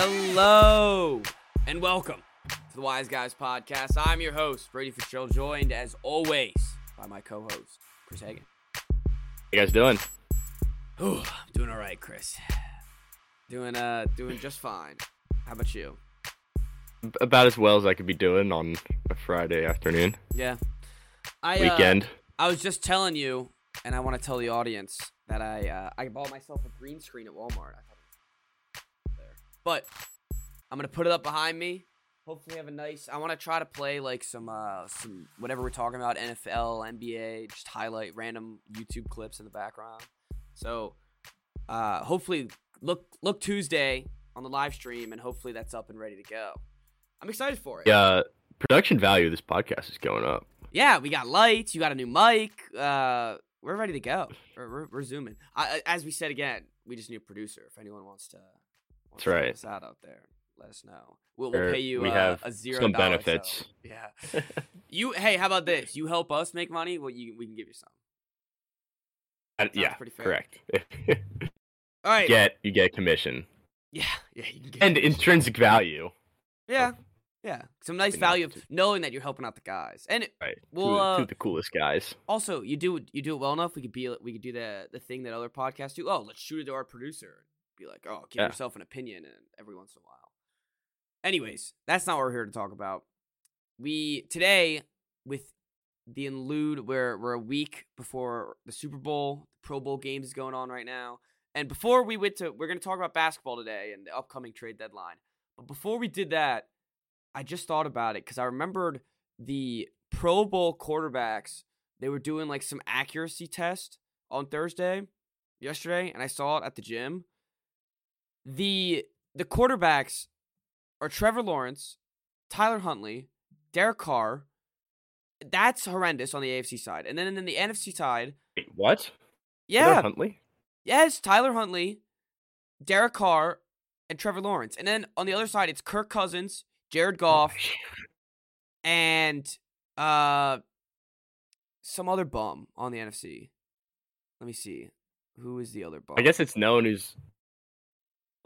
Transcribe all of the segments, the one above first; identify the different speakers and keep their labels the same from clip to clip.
Speaker 1: Hello and welcome to the Wise Guys Podcast. I'm your host, Brady Fitzgerald, joined as always by my co-host, Chris Hagan.
Speaker 2: How you guys doing?
Speaker 1: Ooh, I'm doing all right, Chris. Doing uh, doing just fine. How about you?
Speaker 2: About as well as I could be doing on a Friday afternoon.
Speaker 1: Yeah, I uh,
Speaker 2: Weekend.
Speaker 1: I was just telling you, and I want to tell the audience that I uh, I bought myself a green screen at Walmart. I thought it was there, but I'm gonna put it up behind me. Hopefully, have a nice. I want to try to play like some uh some whatever we're talking about NFL, NBA, just highlight random YouTube clips in the background. So, uh, hopefully, look look Tuesday on the live stream, and hopefully that's up and ready to go. I'm excited for it.
Speaker 2: yeah, production value of this podcast is going up.
Speaker 1: Yeah, we got lights. You got a new mic. Uh, we're ready to go. We're, we're, we're zooming. I, as we said again, we just need a producer. If anyone wants to,
Speaker 2: That's right.
Speaker 1: us out out there, let us know. We'll, we'll pay you
Speaker 2: we
Speaker 1: uh,
Speaker 2: have
Speaker 1: a zero
Speaker 2: some benefits.
Speaker 1: sell. Yeah. You hey, how about this? You help us make money. Well, you we can give you some.
Speaker 2: Uh, yeah,
Speaker 1: pretty fair.
Speaker 2: correct.
Speaker 1: All right.
Speaker 2: get you get commission
Speaker 1: Yeah. Yeah. You can get
Speaker 2: and
Speaker 1: commission.
Speaker 2: intrinsic value.
Speaker 1: Yeah. Yeah. Some nice value of knowing that you're helping out the guys. And it-
Speaker 2: Right.
Speaker 1: Well,
Speaker 2: two,
Speaker 1: uh,
Speaker 2: two the coolest guys.
Speaker 1: also, you do you do it well enough. We could be we could do the the thing that other podcasts do. Oh, let's shoot it to our producer. Be like, oh, give
Speaker 2: Yeah.
Speaker 1: yourself an opinion, and every once in a while. Anyways, that's not what we're here to talk about. We today with the elude, we're we're a week before the Super Bowl, the Pro Bowl games is going on right now, and before we went to, we're going to talk about basketball today and the upcoming trade deadline. But before we did that, I just thought about it because I remembered the Pro Bowl quarterbacks. They were doing like some accuracy test on Thursday, yesterday, and I saw it at the gym. The the quarterbacks are Trevor Lawrence, Tyler Huntley, Derek Carr. That's horrendous on the AFC side, and then in the NFC side,
Speaker 2: Wait, what?
Speaker 1: Yeah,
Speaker 2: Huntley.
Speaker 1: yes, Tyler Huntley, Derek Carr, and Trevor Lawrence, and then on the other side, it's Kirk Cousins, Jared Goff, and uh some other bum on the NFC. Let me see. Who is the other bum?
Speaker 2: I guess it's known who's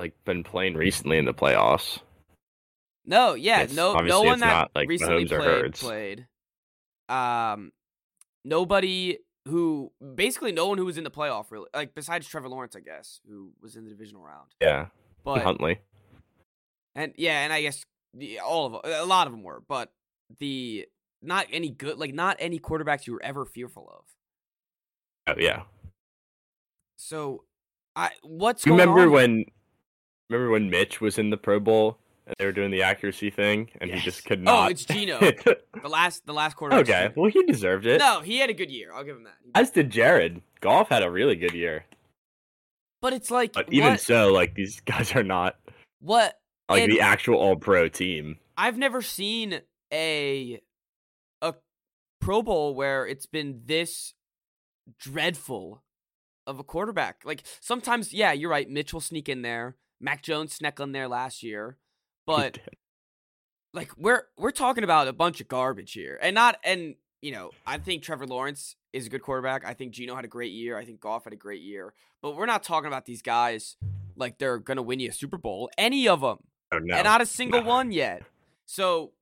Speaker 2: like been playing recently in the playoffs.
Speaker 1: No, yeah,
Speaker 2: It's-
Speaker 1: no no one that
Speaker 2: not, like,
Speaker 1: recently played played. Um nobody who basically no one who was in the playoff really like besides Trevor Lawrence, I guess, who was in the divisional round.
Speaker 2: Yeah,
Speaker 1: But
Speaker 2: Huntley.
Speaker 1: and yeah, and I guess the, all of a lot of them were, but the not any good like not any quarterbacks you were ever fearful of.
Speaker 2: Oh yeah.
Speaker 1: So I what's
Speaker 2: remember when? Remember when Mitch was in the Pro Bowl and they were doing the accuracy thing and he just could
Speaker 1: oh,
Speaker 2: not.
Speaker 1: Oh, it's Gino. the last the last quarterback.
Speaker 2: okay, well he deserved it.
Speaker 1: No, he had a good year. I'll give him that.
Speaker 2: As did Jared. Goff had a really good year,
Speaker 1: But it's like
Speaker 2: but even
Speaker 1: what,
Speaker 2: so, like these guys are not
Speaker 1: what
Speaker 2: like
Speaker 1: And-
Speaker 2: the actual All Pro team.
Speaker 1: I've never seen a a Pro Bowl where it's been this dreadful of a quarterback. Like sometimes, yeah, you're right. Mitch will sneak in there. Mac Jones snuck in there last year, but like we're we're talking about a bunch of garbage here, and not and you know I think Trevor Lawrence is a good quarterback. I think Gino had a great year. I think Goff had a great year, but we're not talking about these guys like they're gonna win you a Super Bowl. Any of them
Speaker 2: oh, no.
Speaker 1: and not a single
Speaker 2: No.
Speaker 1: one yet. So,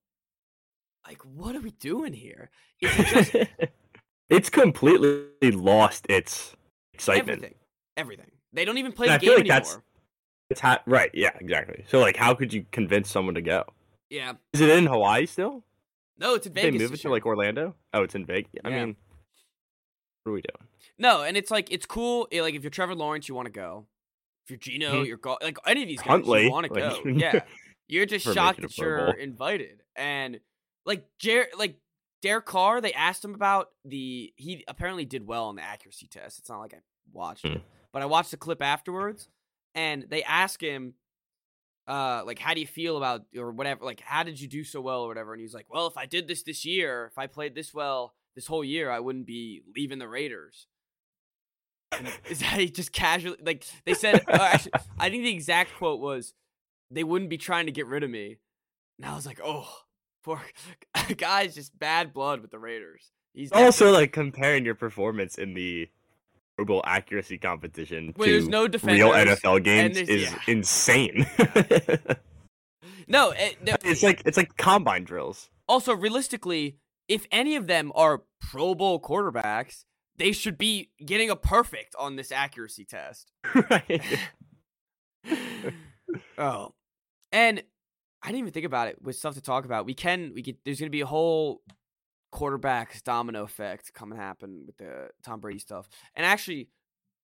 Speaker 1: like, what are we doing here? Is it just
Speaker 2: it's completely lost its excitement.
Speaker 1: everything? Everything. They don't even play
Speaker 2: And
Speaker 1: the game
Speaker 2: like
Speaker 1: anymore.
Speaker 2: It's ha- right, yeah, exactly. So like, how could you convince someone to go?
Speaker 1: Yeah.
Speaker 2: Is it in Hawaii still?
Speaker 1: No, it's in
Speaker 2: Did
Speaker 1: Vegas.
Speaker 2: they move it to like Orlando? Oh, it's in Vegas. I mean, what are we doing?
Speaker 1: No, and it's like it's cool. eh, Like if you're Trevor Lawrence, you want to go. If you're Gino,
Speaker 2: Mhm.
Speaker 1: you're go- like any of these guys,
Speaker 2: Huntley,
Speaker 1: you want to
Speaker 2: like-
Speaker 1: go. Yeah, you're just shocked that you're invited. And like Jer, like Derek Carr, they asked him about the. He apparently did well on the accuracy test. It's not like I watched it,
Speaker 2: Hmm.
Speaker 1: but I watched the clip afterwards, and they ask him, uh, like, how do you feel about or whatever? Like, how did you do so well or whatever? And he's like, well, if I did this this year, if I played this well this whole year, I wouldn't be leaving the Raiders. And is that he just casually like they said? Uh, actually, I think the exact quote was, "They wouldn't be trying to get rid of me." And I was like, "Oh, poor guy's just bad blood with the Raiders." He's
Speaker 2: Also, like comparing your performance in the Pro Bowl accuracy competition
Speaker 1: Where
Speaker 2: to
Speaker 1: there's no
Speaker 2: real NFL games is
Speaker 1: yeah.
Speaker 2: insane.
Speaker 1: No, it, no,
Speaker 2: it's like it's like combine drills.
Speaker 1: also realistically, if any of them are Pro Bowl quarterbacks, they should be getting a perfect on this accuracy test.
Speaker 2: right.
Speaker 1: oh, and I didn't even think about it with stuff to talk about. We can we get there's gonna be a whole quarterbacks domino effect coming happen with the Tom Brady stuff. And actually,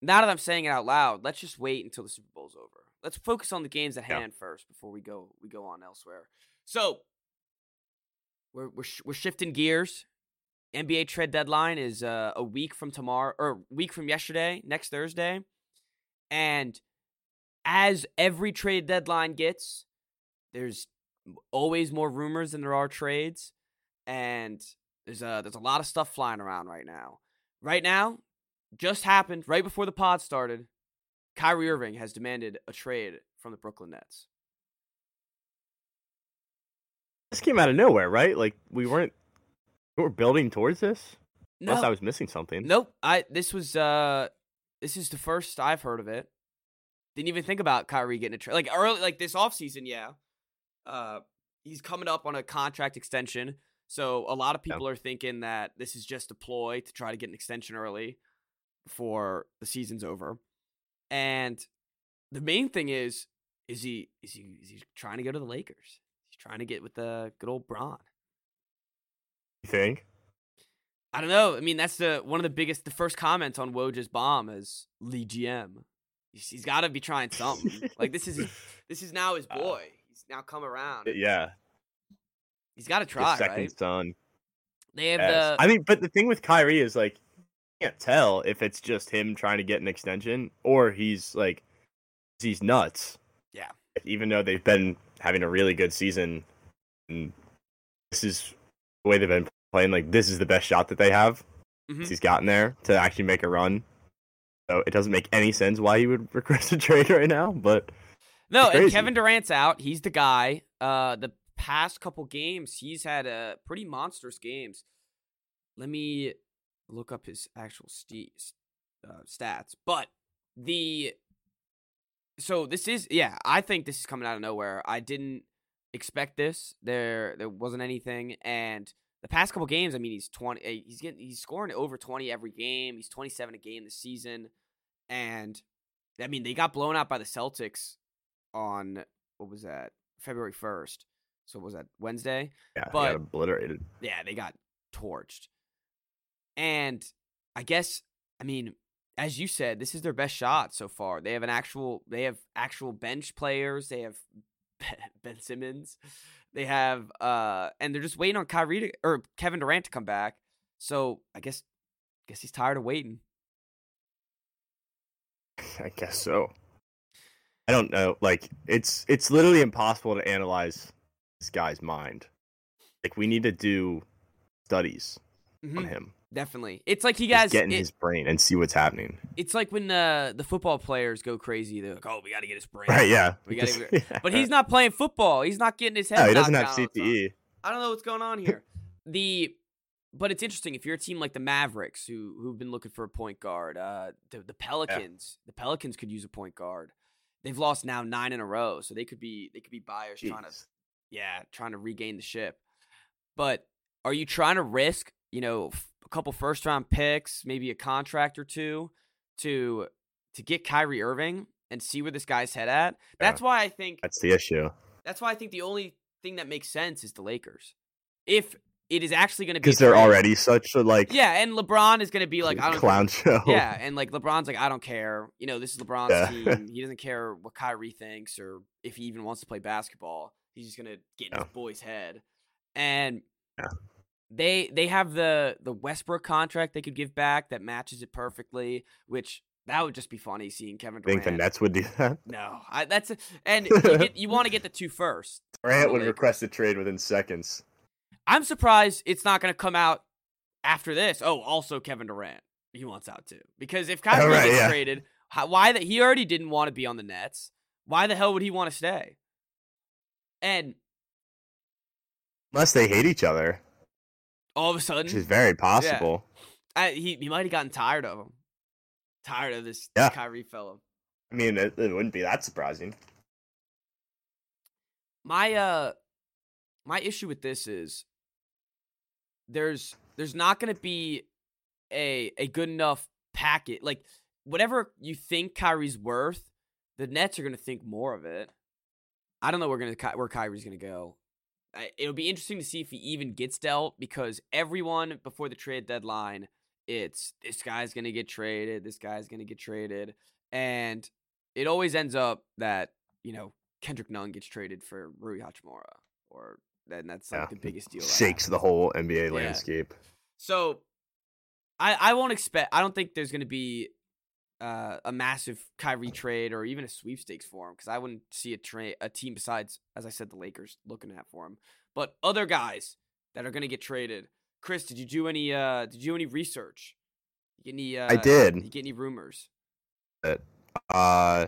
Speaker 1: now that I'm saying it out loud, let's just wait until the Super Bowl's over. Let's focus on the games at
Speaker 2: Yeah.
Speaker 1: hand first before we go we go on elsewhere. So we're we're sh- we're shifting gears. NBA trade deadline is uh, a week from tomorrow or week from yesterday, next Thursday. And as every trade deadline gets, there's always more rumors than there are trades, and there's a there's a lot of stuff flying around right now. Right now, just happened right before the pod started. Kyrie Irving has demanded a trade from the Brooklyn Nets.
Speaker 2: This came out of nowhere, right? Like we weren't we were building towards this.
Speaker 1: No,
Speaker 2: Unless I was missing something.
Speaker 1: nope. I this was uh this is the first I've heard of it. Didn't even think about Kyrie getting a trade like early like this offseason, yeah. Uh he's coming up on a contract extension. So a lot of
Speaker 2: Yeah.
Speaker 1: people are thinking that this is just a ploy to try to get an extension early before the season's over. And the main thing is is he is he is he trying to go to the Lakers? He's trying to get with the good old Bron.
Speaker 2: You think?
Speaker 1: I don't know. I mean, that's the one of the biggest, the first comments on Woj's bomb is LeGM. He's, he's got to be trying something. like this is his, this is now his
Speaker 2: Uh,
Speaker 1: boy. He's now come around.
Speaker 2: yeah.
Speaker 1: He's got to try,
Speaker 2: second
Speaker 1: right?
Speaker 2: son.
Speaker 1: They have
Speaker 2: Yes.
Speaker 1: the
Speaker 2: I mean, but the thing with Kyrie is like, you can't tell if it's just him trying to get an extension or he's like, he's nuts.
Speaker 1: Yeah.
Speaker 2: Even though they've been having a really good season, and this is the way they've been playing. Like, this is the best shot that they have.
Speaker 1: Mhm.
Speaker 2: He's gotten there to actually make a run. So it doesn't make any sense why he would request a trade right now. But
Speaker 1: no, and. Kevin Durant's out. He's the guy. Uh, the past couple games, he's had a pretty monstrous games. Let me look up his actual st- uh, stats. But the so this is yeah, I think this is coming out of nowhere. I didn't expect this. There there wasn't anything and the past couple games, I mean, he's 20 eh, he's getting he's scoring over 20 every game. He's 27 a game this season. And I mean, they got blown out by the Celtics on what was that? February 1st. So was that Wednesday?
Speaker 2: yeah,
Speaker 1: But-
Speaker 2: got obliterated.
Speaker 1: yeah, they got torched. And I guess, I mean, as you said, this is their best shot so far. They have an actual, they have actual bench players. They have Ben Simmons. They have, uh, and they're just waiting on Kyrie to, or Kevin Durant to come back. So I guess, guess he's tired of waiting.
Speaker 2: I guess so. I don't know. Like it's it's literally impossible to analyze this guy's mind. Like we need to do studies on
Speaker 1: Mhm,
Speaker 2: him.
Speaker 1: Definitely, it's like he guys.
Speaker 2: get in
Speaker 1: it-
Speaker 2: his brain and see what's happening.
Speaker 1: it's like when uh, the football players go crazy. They're like, "Oh, we got to get his brain."
Speaker 2: Right? Yeah.
Speaker 1: We gotta
Speaker 2: Because-
Speaker 1: But he's not playing football. He's not getting his head.
Speaker 2: No, he doesn't have. CTE.
Speaker 1: I don't know what's going on here. the but it's interesting if you're a team like the Mavericks who who've been looking for a point guard. Uh, the the Pelicans, the Pelicans could use a point guard. They've lost now nine in a row, so they could be they could be buyers trying to
Speaker 2: Jeez.
Speaker 1: Yeah trying to regain the ship. But are you trying to risk you know f- a couple first round picks, maybe a contract or two to to get Kyrie Irving and see where this guy's head at? That's why I think
Speaker 2: That's the issue.
Speaker 1: that's why I think the only thing that makes sense is the Lakers. If it is actually going to be
Speaker 2: Because they're already such a like
Speaker 1: yeah, and LeBron is going to be like I don't
Speaker 2: clown show.
Speaker 1: yeah, and like LeBron's like I don't care. You know, this is LeBron's
Speaker 2: Yeah.
Speaker 1: team. He doesn't care what Kyrie thinks or if he even wants to play basketball. He's just going to get in his
Speaker 2: oh.
Speaker 1: boy's head. And
Speaker 2: Yeah.
Speaker 1: they they have the the Westbrook contract they could give back that matches it perfectly, which that would just be funny seeing Kevin
Speaker 2: I think the Nets would do that.
Speaker 1: no, I, that's a, and you, get, you want to get the two first.
Speaker 2: Durant would request a trade within seconds.
Speaker 1: I'm surprised it's not going to come out after this. Oh, also Kevin Durant, he wants out too. Because if oh, Kyrie
Speaker 2: Oh, right,
Speaker 1: gets
Speaker 2: yeah.
Speaker 1: traded, how, why that he already didn't want to be on the Nets. Why the hell would he want to stay? And
Speaker 2: Unless they hate each other,
Speaker 1: all of a sudden, which
Speaker 2: is very possible.
Speaker 1: I, he he might have gotten tired of him. Tired of this
Speaker 2: Yeah.
Speaker 1: Kyrie fellow.
Speaker 2: I mean, it, it wouldn't be that surprising.
Speaker 1: My uh my issue with this is there's there's not going to be a a good enough packet like whatever you think Kyrie's worth, the Nets are going to think more of it. I don't know where to where Kyrie's going to go. It'll be interesting to see if he even gets dealt because everyone before the trade deadline, it's this guy's going to get traded, this guy's going to get traded, and it always ends up that you know Kendrick Nunn gets traded for Rui Hachimura, or then that's like
Speaker 2: Yeah.
Speaker 1: the biggest deal.
Speaker 2: Shakes the whole NBA
Speaker 1: Yeah.
Speaker 2: landscape.
Speaker 1: So, I I won't expect. I don't think there's going to be uh, a massive Kyrie trade or even a sweepstakes for him because I wouldn't see a trade a team besides, as I said, the Lakers looking at for him. But other guys that are going to get traded. Chris, did you do any? Uh, did you do any research? You get any? Uh,
Speaker 2: I did.
Speaker 1: You get any rumors?
Speaker 2: Uh,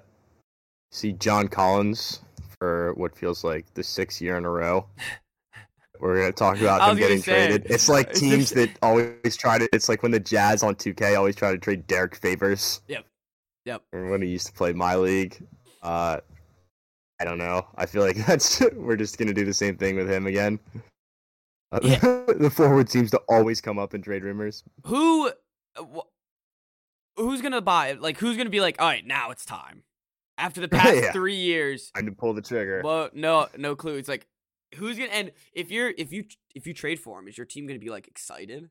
Speaker 2: see John Collins for what feels like the sixth year in a row. We're gonna talk about
Speaker 1: I gonna
Speaker 2: getting
Speaker 1: say,
Speaker 2: traded. It's like teams that always try to. It's like when the Jazz on 2K always try to trade Derrick Favors.
Speaker 1: Yep. Yep.
Speaker 2: Or when he used to play my league. Uh, I don't know. I feel like that's we're just gonna do the same thing with him again. Uh,
Speaker 1: Yeah.
Speaker 2: the forward seems to always come up in trade rumors.
Speaker 1: Who? uh, wh- Who's gonna buy? Like, who's gonna be like, all right, now it's time. After the past
Speaker 2: Yeah.
Speaker 1: three years,
Speaker 2: Time to pull the trigger.
Speaker 1: Well, no, no clue. It's like who's gonna and if you're if you if you trade for him, is your team gonna be like excited? Like,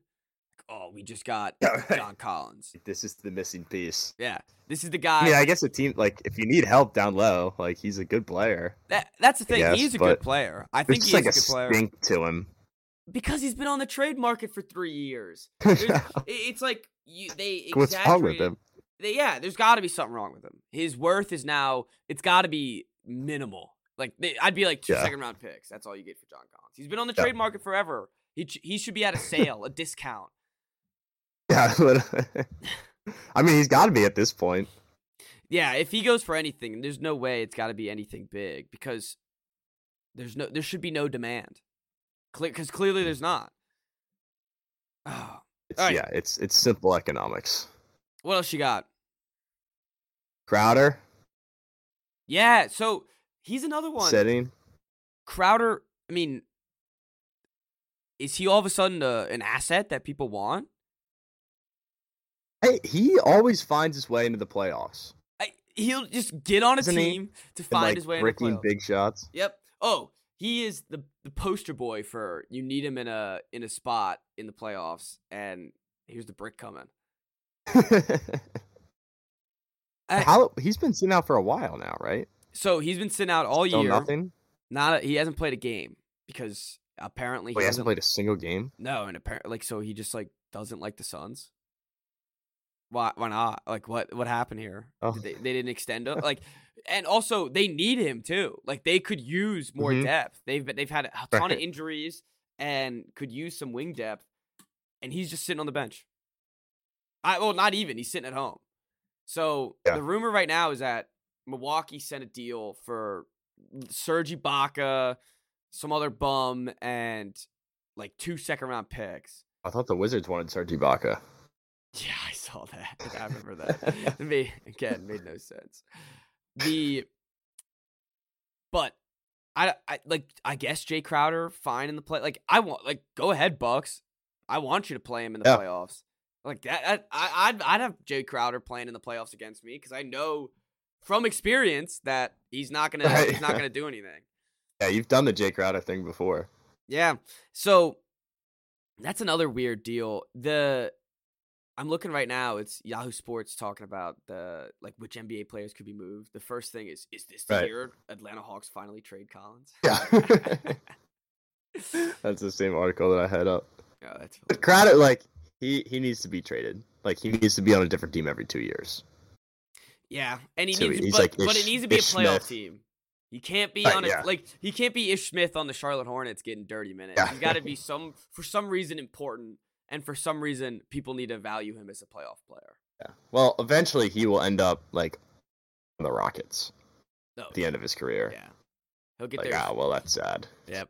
Speaker 1: oh, we just got John Collins.
Speaker 2: This is the missing piece.
Speaker 1: Yeah, this is the guy.
Speaker 2: Yeah, I guess a team like if you need help down low, like he's a good player.
Speaker 1: that, that's the thing.
Speaker 2: guess,
Speaker 1: he's a good player. I think
Speaker 2: just
Speaker 1: he is
Speaker 2: like
Speaker 1: a
Speaker 2: a
Speaker 1: good player
Speaker 2: stink to him.
Speaker 1: because he's been on the trade market for three years. It's like you they
Speaker 2: What's wrong with him?
Speaker 1: they- yeah, there's got to be something wrong with him. His worth is now it's got to be minimal. Like they, I'd be like two
Speaker 2: Yeah.
Speaker 1: second round picks. That's all you get for John Collins. He's been on the
Speaker 2: Yeah.
Speaker 1: trade market forever. He he should be at a sale, a discount.
Speaker 2: Yeah, but I mean, he's got to be at this point.
Speaker 1: Yeah, if he goes for anything, there's no way it's got to be anything big because there's no there should be no demand. Because clearly there's mm. not. Oh,
Speaker 2: It's,
Speaker 1: Alright.
Speaker 2: Yeah, it's it's simple economics.
Speaker 1: what else you got?
Speaker 2: Crowder
Speaker 1: Yeah, so he's another one.
Speaker 2: sitting.
Speaker 1: Crowder, I mean, is he all of a sudden a, an asset that people want?
Speaker 2: Hey, he always finds his way into the playoffs.
Speaker 1: I, he'll just get on a
Speaker 2: Isn't he?
Speaker 1: team to
Speaker 2: And,
Speaker 1: find
Speaker 2: like
Speaker 1: his way in the playoffs.
Speaker 2: big shots.
Speaker 1: Yep. Oh, he is the the poster boy for you need him in a in a spot in the playoffs, and here's the brick coming. I-
Speaker 2: How he's been sitting out for a while now, right?
Speaker 1: So he's been sitting out all
Speaker 2: Still
Speaker 1: year.
Speaker 2: nothing.
Speaker 1: Not a, he hasn't played a game because apparently
Speaker 2: Well, he hasn't played a single game.
Speaker 1: No, and apparently, like, so he just like doesn't like the Suns. Why? Why not? Like, what? What happened here?
Speaker 2: Oh.
Speaker 1: Did they, they didn't extend him. Like, and also they need him too. Like, they could use more
Speaker 2: Mhm.
Speaker 1: depth. They've they've had a ton of injuries and could use some wing depth. And he's just sitting on the bench. I well, not even. He's sitting at home. So
Speaker 2: Yeah.
Speaker 1: the rumor right now is that Milwaukee sent a deal for Serge Ibaka, some other bum, and like two second round picks.
Speaker 2: I thought the Wizards wanted Serge Ibaka.
Speaker 1: Yeah, I saw that. I remember that. It made, again, made no sense. The but I, I like I guess Jae Crowder fine in the play. Like I want like go ahead Bucks. I want you to play him in the
Speaker 2: Yeah.
Speaker 1: playoffs. Like that, that I, I'd I'd have Jae Crowder playing in the playoffs against me because I know from experience that he's not gonna
Speaker 2: Right.
Speaker 1: he's not gonna do anything.
Speaker 2: Yeah, you've done the Jae Crowder thing before.
Speaker 1: Yeah. So that's another weird deal. The I'm looking right now. It's Yahoo Sports talking about the like which NBA players could be moved. The first thing is is this the
Speaker 2: Right.
Speaker 1: year Atlanta Hawks finally trade Collins?
Speaker 2: Yeah. That's the same article that I had up.
Speaker 1: oh, that's
Speaker 2: But Crowder, like, he he needs to be traded. Like, he needs to be on a different team every two years.
Speaker 1: Yeah, and he
Speaker 2: So
Speaker 1: needs, but,
Speaker 2: like
Speaker 1: but it needs to be a playoff
Speaker 2: Smith.
Speaker 1: team. He can't be on a
Speaker 2: yeah.
Speaker 1: like he can't be Ish Smith on the Charlotte Hornets getting dirty minutes.
Speaker 2: Yeah.
Speaker 1: He's got to be some for some reason important, and for some reason people need to value him as a playoff player.
Speaker 2: Yeah. Well, eventually he will end up like on the Rockets
Speaker 1: No,
Speaker 2: at the end of his career.
Speaker 1: yeah, he'll get
Speaker 2: Like,
Speaker 1: there.
Speaker 2: ah, well, that's sad.
Speaker 1: Yep.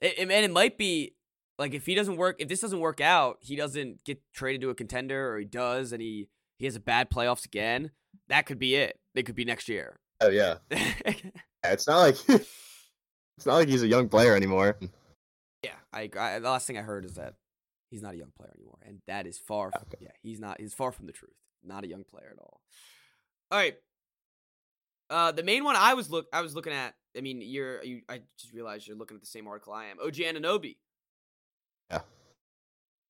Speaker 1: It, it- and it might be like if he doesn't work, if this doesn't work out, he doesn't get traded to a contender, or he does, and he he has a bad playoffs again, that could be it. It could be next year.
Speaker 2: Oh yeah. yeah it's not like it's not like he's a young player anymore.
Speaker 1: Yeah, I, I the last thing I heard is that he's not a young player anymore, and that is far. From,
Speaker 2: Okay.
Speaker 1: Yeah, he's not. He's far from the truth. Not a young player at all. All right. Uh, the main one I was look I was looking at. I mean, you're you. I just realized you're looking at the same article I am. OG Anunoby.
Speaker 2: Yeah.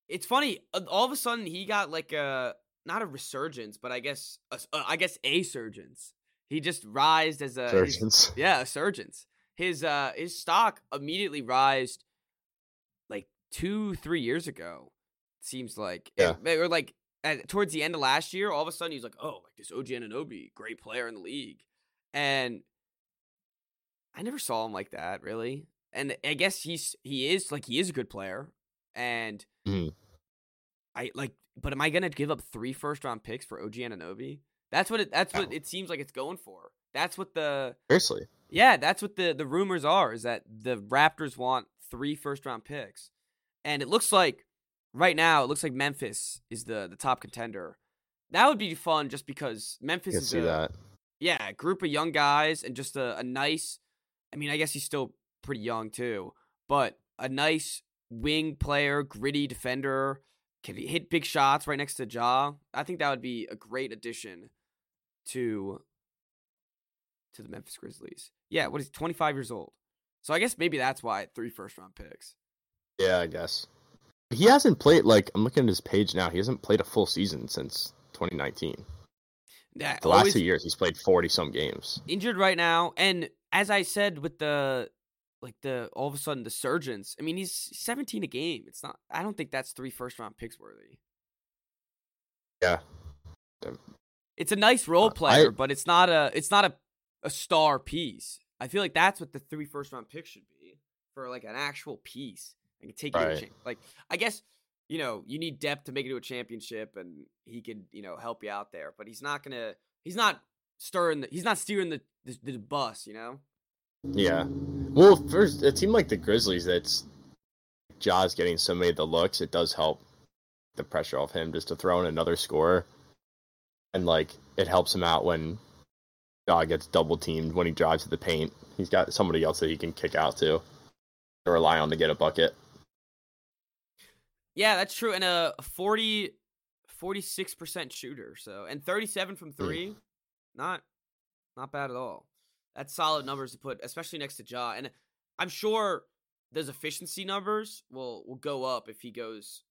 Speaker 1: It's funny. uh, All of a sudden, he got like a not a resurgence, but I guess a, uh, I guess a surgence. He just rised as a his-
Speaker 2: Surgeons.
Speaker 1: yeah, a surgeons. His uh his stock immediately rised like two, three years ago. It seems like
Speaker 2: Yeah.
Speaker 1: It- or like at, towards the end of last year, all of a sudden he's like, oh, like this OG Anunoby, great player in the league, and I never saw him like that really. And I guess he's he is like he is a good player, and
Speaker 2: Mhm.
Speaker 1: I like. But am I gonna give up three first round picks for OG Anunoby? That's what it. That's what it seems like it's going for. That's what the
Speaker 2: Seriously.
Speaker 1: yeah, that's what the the rumors are. Is that the Raptors want three first round picks, and it looks like right now it looks like Memphis is the the top contender. That would be fun just because Memphis
Speaker 2: can
Speaker 1: is
Speaker 2: see
Speaker 1: a,
Speaker 2: that.
Speaker 1: yeah, a group of young guys and just a, a nice. I mean, I guess he's still pretty young too, but a nice wing player, gritty defender, can he hit big shots right next to Ja. I think that would be a great addition to to the Memphis Grizzlies. Yeah, what is he, 25 years old? So I guess maybe that's why three first round picks.
Speaker 2: Yeah, I guess. He hasn't played like I'm looking at his page now. He hasn't played a full season since 2019.
Speaker 1: Yeah,
Speaker 2: The last two years, he's played 40 some games.
Speaker 1: injured right now, and as I said with the like the all of a sudden the surgeons. I mean, he's 17 a game. It's not. I don't think that's three first round picks worthy.
Speaker 2: Yeah.
Speaker 1: It's a nice role
Speaker 2: Uh, I-
Speaker 1: player, but it's not a it's not a a star piece. I feel like that's what the three first round picks should be for like an actual piece. I can take you
Speaker 2: Right.
Speaker 1: cha- like I guess you know you need depth to make it to a championship, and he could you know help you out there. But he's not gonna he's not stirring the he's not steering the the, the bus. You know.
Speaker 2: Yeah. Well, first, a team like the Grizzlies that's Ja's getting so many of the looks, it does help the pressure off him just to throw in another score. And, like, it helps him out when Ja gets double teamed when he drives to the paint. He's got somebody else that he can kick out to to rely on to get a bucket.
Speaker 1: Yeah, that's true. And a 40 46% shooter, so and 37 from hmm. 3. Not not bad at all. That's solid numbers to put, especially next to Ja. And I'm sure those efficiency numbers will will go up if he goes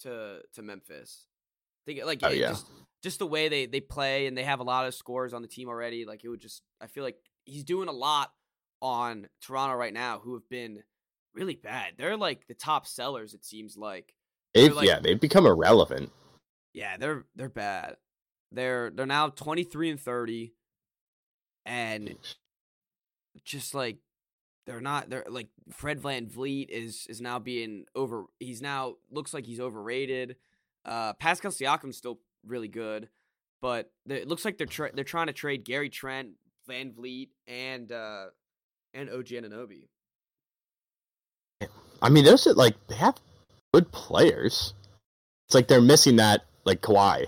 Speaker 1: to to Memphis. Think like
Speaker 2: Oh, yeah.
Speaker 1: just just the way they they play and they have a lot of scores on the team already. Like it would just I feel like he's doing a lot on Toronto right now, who have been really bad. They're like the top sellers. It seems like. Like-
Speaker 2: yeah, they've become irrelevant.
Speaker 1: Yeah, they're they're bad. They're they're now 23 and 30 and just like they're not they're like Fred VanVleet is is now being over he's now looks like he's overrated. Uh Pascal Siakam's still really good, but they- it looks like they're tra- they're trying to trade Gary Trent, VanVleet and uh and OG Anunoby.
Speaker 2: I mean, those are, like, they have good players. It's like they're missing that, like, Kawhi.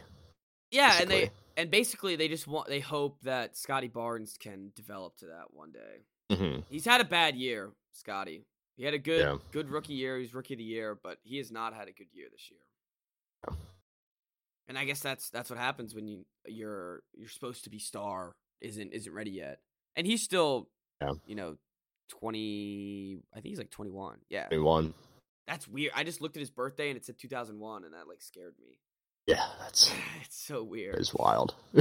Speaker 1: Yeah, and they
Speaker 2: basically.
Speaker 1: And basically they just want they hope that Scottie Barnes can develop to that one day.
Speaker 2: hmm
Speaker 1: He's had a bad year, Scottie. He had a good
Speaker 2: Yeah.
Speaker 1: good rookie year. He's rookie of the year, but he has not had a good year this year. And I guess that's that's what happens when you you're you're supposed to be star isn't isn't ready yet. And he's still
Speaker 2: Yeah.
Speaker 1: you know 20 I think he's like 21. Yeah.
Speaker 2: 21.
Speaker 1: That's weird. I just looked at his birthday and it said 2001 and that like scared me.
Speaker 2: Yeah, that's
Speaker 1: it's so weird.
Speaker 2: It's wild.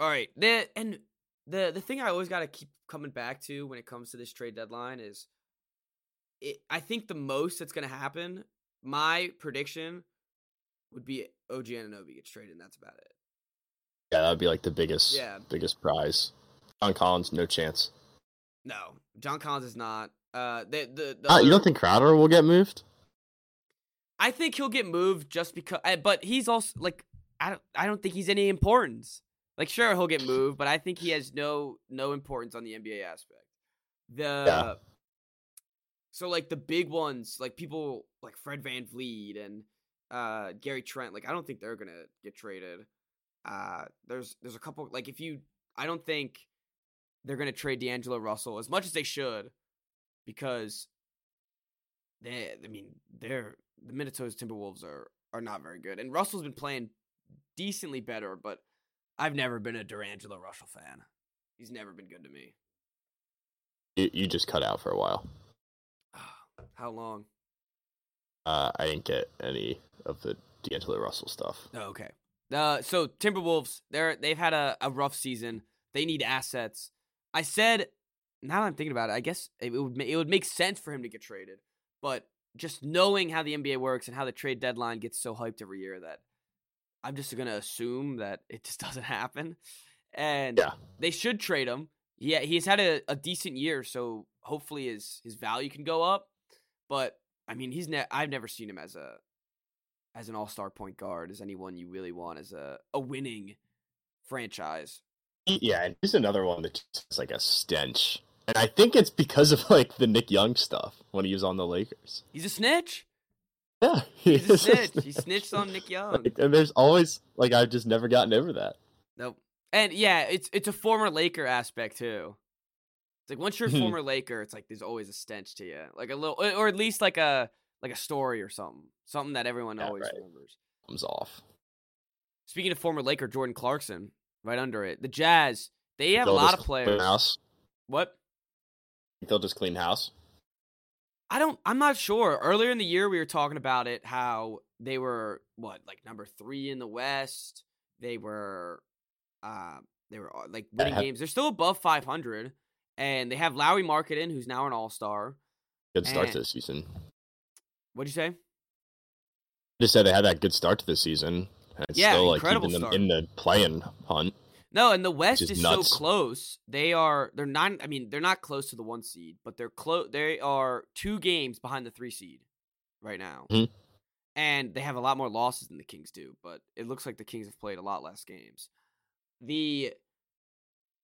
Speaker 1: All right. The and the the thing I always got to keep coming back to when it comes to this trade deadline is it I think the most that's going to happen, my prediction would be OG Anunoby gets traded and that's about it.
Speaker 2: yeah, that would be like the biggest
Speaker 1: Yeah.
Speaker 2: biggest prize. John Collins, no chance.
Speaker 1: No. John Collins is not uh the the, the
Speaker 2: Uh, you don't think Crowder will get moved?
Speaker 1: I think he'll get moved just because uh, but he's also like I don't I don't think he's any importance. Like sure he'll get moved, but I think he has no no importance on the NBA aspect. The
Speaker 2: Yeah.
Speaker 1: So like the big ones, like people like Fred VanVleet and uh, Gary Trent. Like I don't think they're gonna get traded. Uh, there's there's a couple like if you I don't think they're gonna trade D'Angelo Russell as much as they should because they I mean they're the Minnesota Timberwolves are are not very good and Russell's been playing decently better, but I've never been a D'Angelo Russell fan. He's never been good to me.
Speaker 2: You, you just cut out for a while.
Speaker 1: How long?
Speaker 2: Uh, I didn't get any of the D'Angelo Russell stuff.
Speaker 1: Oh, okay. Uh, so Timberwolves, they're they've had a, a rough season. They need assets. I said, now that I'm thinking about it, I guess it would it would make sense for him to get traded. But just knowing how the NBA works and how the trade deadline gets so hyped every year, that I'm just gonna assume that it just doesn't happen. And
Speaker 2: Yeah.
Speaker 1: they should trade him. Yeah, he's had a, a decent year, so hopefully his his value can go up. But I mean, he's ne- I've never seen him as a as an all star point guard, as anyone you really want as a, a winning franchise.
Speaker 2: Yeah, and he's another one that just has like a stench. And I think it's because of like the Nick Young stuff when he was on the Lakers.
Speaker 1: He's a snitch.
Speaker 2: Yeah,
Speaker 1: He's a
Speaker 2: is
Speaker 1: snitch. He snitched on Nick Young.
Speaker 2: Like, and there's always like I've just never gotten over that.
Speaker 1: Nope. And yeah, it's it's a former Laker aspect too. It's like once you're a
Speaker 2: Mhm.
Speaker 1: former Laker, it's like there's always a stench to you, like a little, or at least like a like a story or something, something that everyone
Speaker 2: Yeah,
Speaker 1: always
Speaker 2: right.
Speaker 1: remembers.
Speaker 2: Comes off.
Speaker 1: Speaking of former Laker, Jordan Clarkson, right under it, the Jazz, they have a lot of players. What?
Speaker 2: They'll just clean house.
Speaker 1: I don't. I'm not sure. Earlier in the year, we were talking about it. How they were what, like number three in the West. They were, uh, they were uh, like winning
Speaker 2: have-
Speaker 1: games. They're still above 500, and they have Lauri Markkanen, who's now an All Star.
Speaker 2: Good start
Speaker 1: And-
Speaker 2: to the season.
Speaker 1: What'd you say?
Speaker 2: Just said they had that good start to the season. And it's
Speaker 1: Yeah,
Speaker 2: still like keeping them
Speaker 1: start.
Speaker 2: in the playing hunt.
Speaker 1: No, and the West
Speaker 2: is nuts.
Speaker 1: so close. They are. They're not. I mean, they're not close to the one seed, but they're close. They are two games behind the three seed right now,
Speaker 2: Mhm.
Speaker 1: and they have a lot more losses than the Kings do. But it looks like the Kings have played a lot less games. The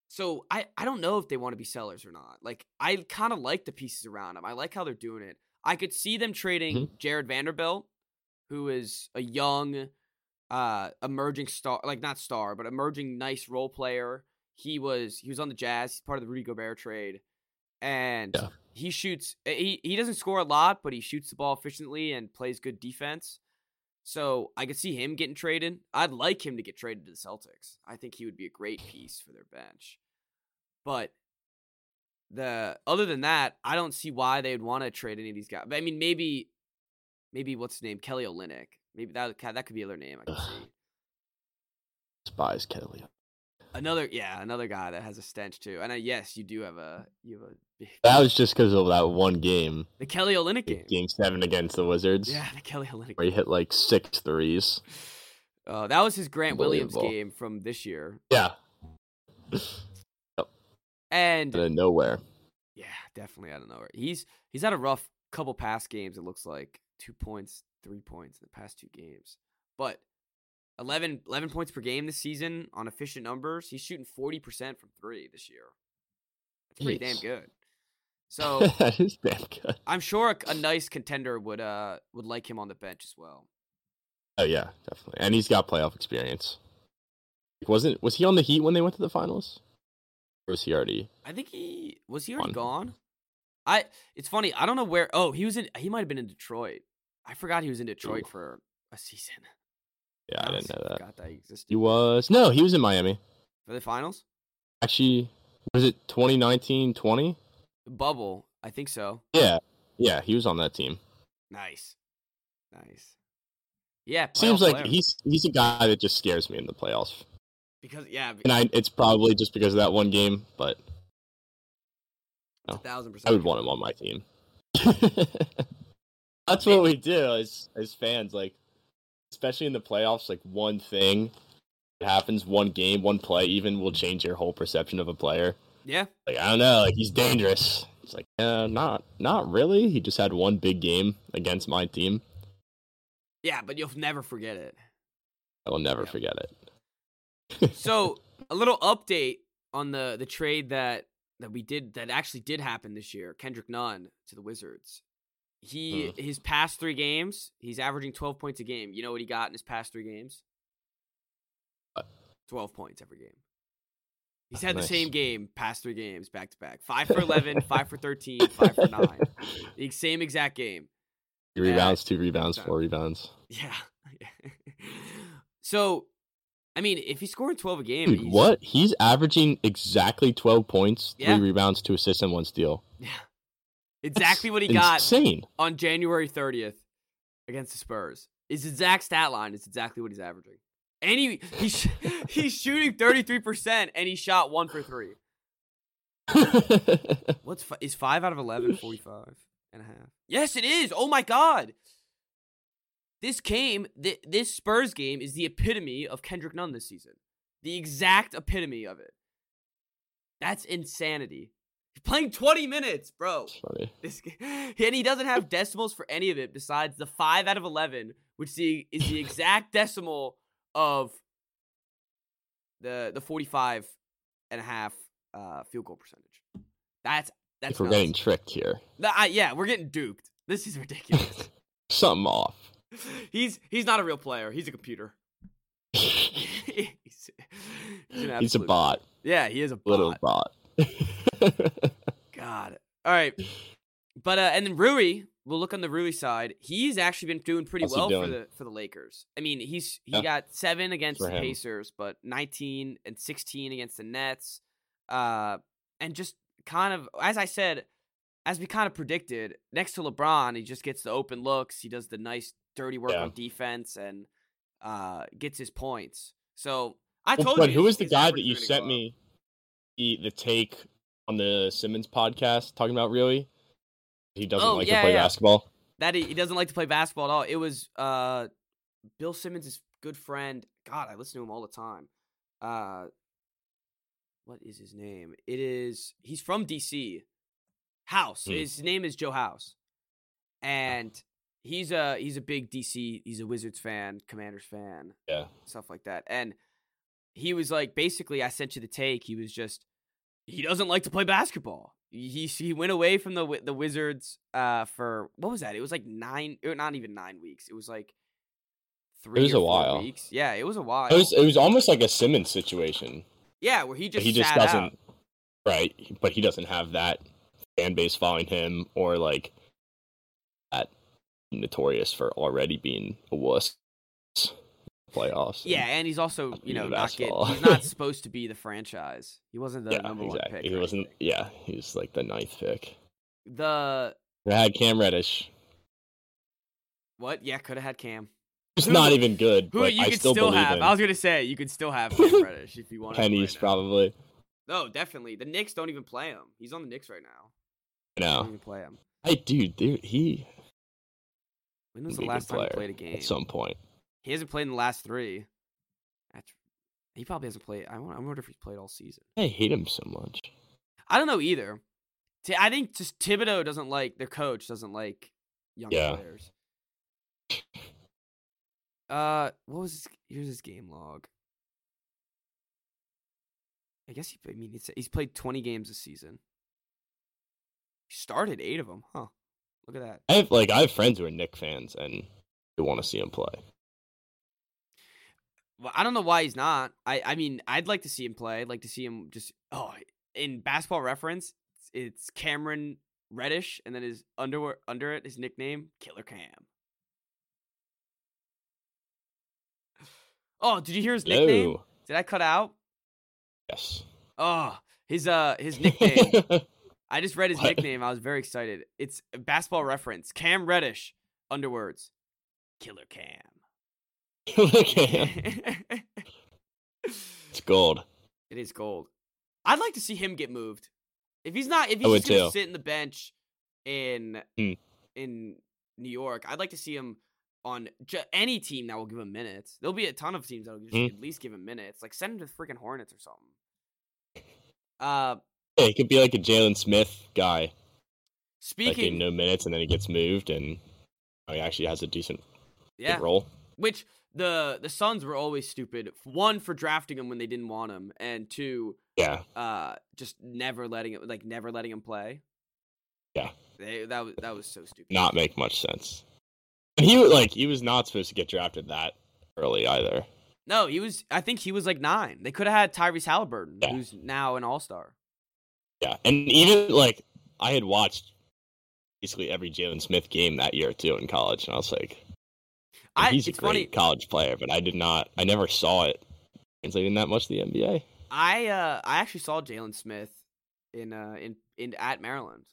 Speaker 1: so I I don't know if they want to be sellers or not. Like I kind of like the pieces around them. I like how they're doing it. I could see them trading
Speaker 2: Mhm.
Speaker 1: Jarred Vanderbilt, who is a young uh emerging star like not star but emerging nice role player. He was he was on the jazz. He's part of the rudy gobert trade. And
Speaker 2: Yeah.
Speaker 1: he shoots eh, he, he doesn't score a lot but he shoots the ball efficiently and plays good defense. So i could see him getting traded. I'd like him to get traded to the celtics. I think he would be a great piece for their bench. But the other than that i don't see why they'd want to trade any of these guys but i mean maybe maybe what's his name kelly olynyk maybe that that could be another name i
Speaker 2: Ugh.
Speaker 1: see
Speaker 2: Spies Kelly.
Speaker 1: Another, yeah, another guy that has a stench too. And uh, yes, you do have a you have a big,
Speaker 2: That was just because of that one game,
Speaker 1: the Kelly Olynyk game.
Speaker 2: game seven against the Wizards,
Speaker 1: Yeah, the Kelly Olynyk.
Speaker 2: where he hit like six threes.
Speaker 1: Uh, that was his Grant Williams game from this year,
Speaker 2: Yeah,
Speaker 1: and
Speaker 2: out of nowhere.
Speaker 1: yeah, definitely out of nowhere. He's he's had a rough couple past games. It looks like two points, three points in the past two games, but 11, 11 points per game this season on efficient numbers. He's shooting forty percent from three this year. That's pretty damn good. So
Speaker 2: that is damn good.
Speaker 1: I'm sure a, a nice contender would uh would like him on the bench as well.
Speaker 2: Oh yeah, definitely, and he's got playoff experience. Wasn't was he on the Heat when they went to the finals? Or was he already?
Speaker 1: I think he was he already gone. I it's funny. I don't know where. Oh, he was in. He might have been in Detroit. I forgot he was in Detroit
Speaker 2: Ooh.
Speaker 1: for a season.
Speaker 2: Yeah, I didn't know that.
Speaker 1: Forgot that he existed
Speaker 2: He was no, he was in Miami.
Speaker 1: for the finals.
Speaker 2: Actually, was it 2019 20?
Speaker 1: Bubble. I think so.
Speaker 2: Yeah, yeah, he was on that team.
Speaker 1: Nice, nice. Yeah,
Speaker 2: Seems like
Speaker 1: player.
Speaker 2: he's he's a guy that just scares me in the playoffs,
Speaker 1: because yeah,
Speaker 2: and I it's probably just because of that one game, but
Speaker 1: a
Speaker 2: no.
Speaker 1: thousand percent.
Speaker 2: I would want him on my team. That's what we do as as fans, like especially in the playoffs. Like one thing happens, one game, one play, even will change your whole perception of a player.
Speaker 1: Yeah,
Speaker 2: Like I don't know, like he's dangerous. It's like, uh, not not really. He just had one big game against my team.
Speaker 1: yeah, but you'll never forget it.
Speaker 2: I will never
Speaker 1: Yeah.
Speaker 2: forget it.
Speaker 1: so a little update on the the trade that that we did that actually did happen this year. Kendrick Nunn to the Wizards. He mm-hmm. his past three games, he's averaging 12 points a game. You know what he got in his past three games?
Speaker 2: Uh,
Speaker 1: 12 points every game. He's had the same game past three games back to back. 5 for 11, 5 for 13, 5 for 9. The same exact game. Yeah.
Speaker 2: rebounds, two rebounds, four rebounds.
Speaker 1: Yeah. so, I mean, if he's scoring 12 a game,
Speaker 2: Dude,
Speaker 1: he's,
Speaker 2: what? He's averaging exactly 12 points,
Speaker 1: Yeah.
Speaker 2: three rebounds, two assists, and one steal.
Speaker 1: Yeah. Exactly what he got
Speaker 2: Insane.
Speaker 1: on January 30th against the Spurs. His exact stat line is exactly what he's averaging. And he, he's, he's shooting 33% and he shot 1 for 3. What's fi- is 5 out of 11 45 and a half? Yes, it is. Oh my god. This came th- this Spurs game is the epitome of Kendrick Nunn this season. The exact epitome of it. That's insanity. He's playing 20 minutes, bro. This and he doesn't have decimals for any of it besides the five out of eleven, which the, is the exact decimal of the the forty five and a half uh, field goal percentage. That's that's
Speaker 2: If we're
Speaker 1: nuts.
Speaker 2: getting tricked here.
Speaker 1: Th- I- yeah, we're getting duped. This is ridiculous.
Speaker 2: Something off.
Speaker 1: he's he's not a real player. He's a computer.
Speaker 2: He's
Speaker 1: he's, he's
Speaker 2: a bot.
Speaker 1: Yeah, he is a bot.
Speaker 2: Little bot.
Speaker 1: God. All right. But uh and then Rui, we'll look on the Rui side. He's actually been doing pretty well for the for the Lakers. I mean, he's he
Speaker 2: Yeah.
Speaker 1: got 7 against
Speaker 2: For
Speaker 1: the
Speaker 2: him.
Speaker 1: Pacers, but 19 and 16 against the Nets. Uh and just kind of as I said, as we kind of predicted, next to LeBron, he just gets the open looks, he does the nice dirty work
Speaker 2: Yeah.
Speaker 1: on defense and uh gets his points. So, I told
Speaker 2: but
Speaker 1: you
Speaker 2: who was the guy that you sent me the, the take on the Simmons podcast talking about really? He doesn't
Speaker 1: Oh,
Speaker 2: like
Speaker 1: yeah,
Speaker 2: to play
Speaker 1: yeah.
Speaker 2: basketball.
Speaker 1: that he, he doesn't like to play basketball at all. It was uh Bill Simmons' good friend. God, I listen to him all the time. Uh what is his name? It is he's from DC. House.
Speaker 2: Hmm.
Speaker 1: His name is Joe House. And he's a he's a big DC, he's a Wizards fan, Commanders fan,
Speaker 2: Yeah.
Speaker 1: stuff like that. And he was like basically I sent you the take. He was just he doesn't like to play basketball. He he went away from the the Wizards uh for what was that? It was like 9 not even 9 weeks. It was like 3
Speaker 2: It
Speaker 1: was
Speaker 2: a while.
Speaker 1: weeks. Yeah, it was a while.
Speaker 2: It was it was almost like a Simmons situation.
Speaker 1: yeah, where he just
Speaker 2: he just doesn't
Speaker 1: out.
Speaker 2: right, but he doesn't have that fan base following him or like that notorious for already being a wuss playoffs.
Speaker 1: Yeah, and he's also, you know, not get, he's not supposed to be the franchise. He wasn't the
Speaker 2: yeah,
Speaker 1: number
Speaker 2: exactly.
Speaker 1: one pick.
Speaker 2: He wasn't
Speaker 1: anything.
Speaker 2: yeah, he was like the ninth pick.
Speaker 1: The
Speaker 2: They had Cam Reddish.
Speaker 1: what? Yeah, could have had Cam.
Speaker 2: It's
Speaker 1: Who-
Speaker 2: not even good,
Speaker 1: Who
Speaker 2: but
Speaker 1: you
Speaker 2: I
Speaker 1: could
Speaker 2: still,
Speaker 1: still,
Speaker 2: believe
Speaker 1: have.
Speaker 2: him.
Speaker 1: I was gonna say you could still have Cam Reddish if you wanted. to
Speaker 2: Pennies
Speaker 1: now.
Speaker 2: probably.
Speaker 1: No, definitely. The Knicks don't even play him. He's on the Knicks right now.
Speaker 2: I
Speaker 1: They don't even play him.
Speaker 2: I dude, dude, he
Speaker 1: When was the last time he played a game?
Speaker 2: at some point.
Speaker 1: He hasn't played in the last three. That's, he probably hasn't played. I wonder, I wonder if he's played all season.
Speaker 2: I hate him so much.
Speaker 1: I don't know either. I think just Thibodeau doesn't like their coach doesn't like young
Speaker 2: Yeah.
Speaker 1: players. Uh, what was his, here's his game log. I guess he. I mean, he's played 20 games this season. He started eight of them, huh? Look at that.
Speaker 2: I have like I have friends who are Knick fans and they want to see him play.
Speaker 1: Well, I don't know why he's not. I, I mean, I'd like to see him play. I'd like to see him just. Oh, in basketball reference, it's, it's Cameron Reddish, and then his under under it, his nickname Killer Cam. Oh, did you hear his nickname?
Speaker 2: Hello.
Speaker 1: Did I cut out?
Speaker 2: Yes.
Speaker 1: Oh, his uh his nickname. I just read his
Speaker 2: What?
Speaker 1: nickname. I was very excited. It's basketball reference. Cam Reddish, underwords, Killer Cam.
Speaker 2: At him. It's gold.
Speaker 1: It is gold. I'd like to see him get moved. If he's not, if he's just gonna sit in the bench in
Speaker 2: Hmm.
Speaker 1: in New York, I'd like to see him on any team that will give him minutes. There'll be a ton of teams that will just
Speaker 2: Hmm.
Speaker 1: at least give him minutes. Like send him to the freaking Hornets or something. Uh,
Speaker 2: Yeah, he could be like a Jalen Smith guy, like
Speaker 1: speaking,
Speaker 2: in no minutes, and then he gets moved, and oh, he actually has a decent
Speaker 1: yeah,
Speaker 2: role.
Speaker 1: which the the Suns were always stupid. One for drafting him when they didn't want him, and two,
Speaker 2: Yeah,
Speaker 1: uh, just never letting it like never letting him play.
Speaker 2: Yeah.
Speaker 1: They, that was that was so stupid.
Speaker 2: not make much sense. And he was like he was not supposed to get drafted that early either.
Speaker 1: No, he was. I think he was like nine. They could have had Tyrese Halliburton,
Speaker 2: Yeah.
Speaker 1: who's now an All Star.
Speaker 2: Yeah, and even like I had watched basically every Jalen Smith game that year too in college, and I was like,
Speaker 1: I.
Speaker 2: he's a great
Speaker 1: funny.
Speaker 2: college player, but I did not, I never saw it translating that much to the NBA.
Speaker 1: I uh I actually saw Jalen Smith in uh in in at Maryland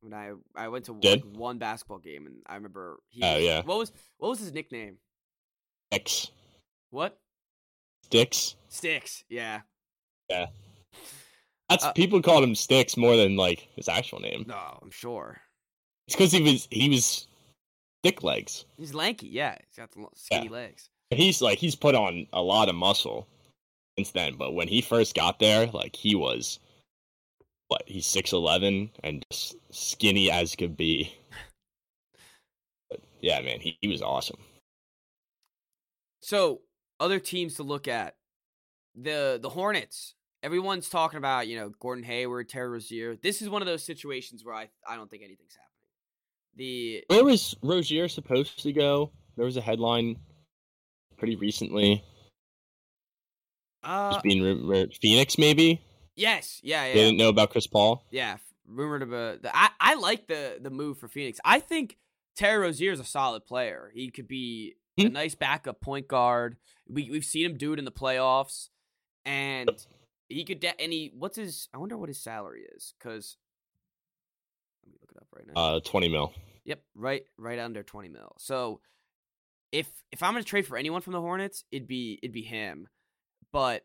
Speaker 1: when I I went to like, one basketball game and I remember he.
Speaker 2: Oh,
Speaker 1: was-
Speaker 2: yeah.
Speaker 1: What was what was his nickname?
Speaker 2: Sticks,
Speaker 1: What?
Speaker 2: sticks.
Speaker 1: Sticks. Yeah. Yeah.
Speaker 2: That's
Speaker 1: Uh,
Speaker 2: people called him Sticks more than like his actual name.
Speaker 1: No, I'm sure.
Speaker 2: It's because he was he was thick legs.
Speaker 1: He's lanky. Yeah, he's got skinny legs.
Speaker 2: He's like he's put on a lot of muscle since then, but when he first got there, like he was what he's six eleven and just skinny as could be. But yeah, man, he, he was awesome.
Speaker 1: So other teams to look at the the Hornets. Everyone's talking about you know Gordon Hayward, Terry Rozier. This is one of those situations where I I don't think anything's happening. The
Speaker 2: Where was Rozier supposed to go? There was a headline pretty recently.
Speaker 1: uh
Speaker 2: Just being rumored. Phoenix, maybe.
Speaker 1: yes yeah yeah
Speaker 2: They didn't know about Chris Paul.
Speaker 1: yeah rumored about the I I like the the move for Phoenix. I think Terry Rozier is a solid player. He could be a
Speaker 2: Hmm.
Speaker 1: nice backup point guard. We we've seen him do it in the playoffs, and he could. De- and he what's his? I wonder what his salary is because. Let me look it up right now.
Speaker 2: Uh, twenty mil.
Speaker 1: Yep, right, right under twenty mil. So, if if I'm gonna trade for anyone from the Hornets, it'd be it'd be him. But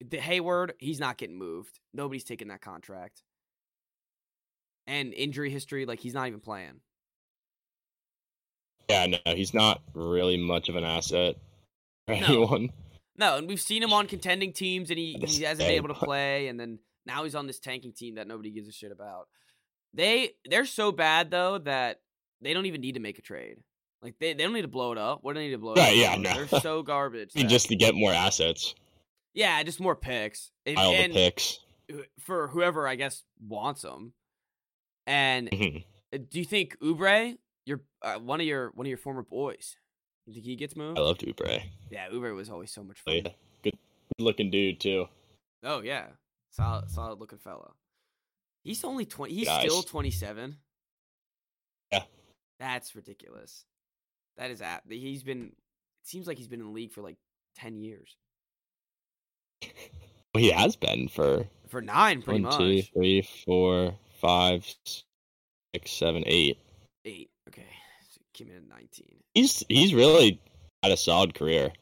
Speaker 1: the Hayward, he's not getting moved. Nobody's taking that contract. And injury history, like he's not even playing.
Speaker 2: Yeah, no, he's not really much of an asset for
Speaker 1: No.
Speaker 2: anyone.
Speaker 1: No, and we've seen him on contending teams, and he, he hasn't been able to play. And then now he's on this tanking team that nobody gives a shit about. They they're so bad though that they don't even need to make a trade. Like they, they don't need to blow it up. What do they need to blow it
Speaker 2: Right,
Speaker 1: up?
Speaker 2: yeah, no.
Speaker 1: They're so garbage.
Speaker 2: I mean, just to get more assets,
Speaker 1: yeah, just more picks. And,
Speaker 2: pile the picks.
Speaker 1: for whoever I guess wants them. And
Speaker 2: Mhm.
Speaker 1: uh, do you think Oubre, your uh, one of your one of your former boys, you think he gets moved?
Speaker 2: I loved Oubre.
Speaker 1: Yeah, Oubre was always so much fun.
Speaker 2: Yeah, good, good looking dude too.
Speaker 1: Oh yeah, solid, solid looking fella. He's only twenty. He's
Speaker 2: Guys.
Speaker 1: still twenty seven.
Speaker 2: Yeah.
Speaker 1: that's ridiculous. That is at. He's been. It seems like he's been in the league for like ten years.
Speaker 2: Well, he has been for
Speaker 1: For nine, pretty
Speaker 2: one,
Speaker 1: much.
Speaker 2: two, three, four, five, six, seven, eight.
Speaker 1: Eight. Okay, so he came in at nineteen.
Speaker 2: He's he's really had a solid career.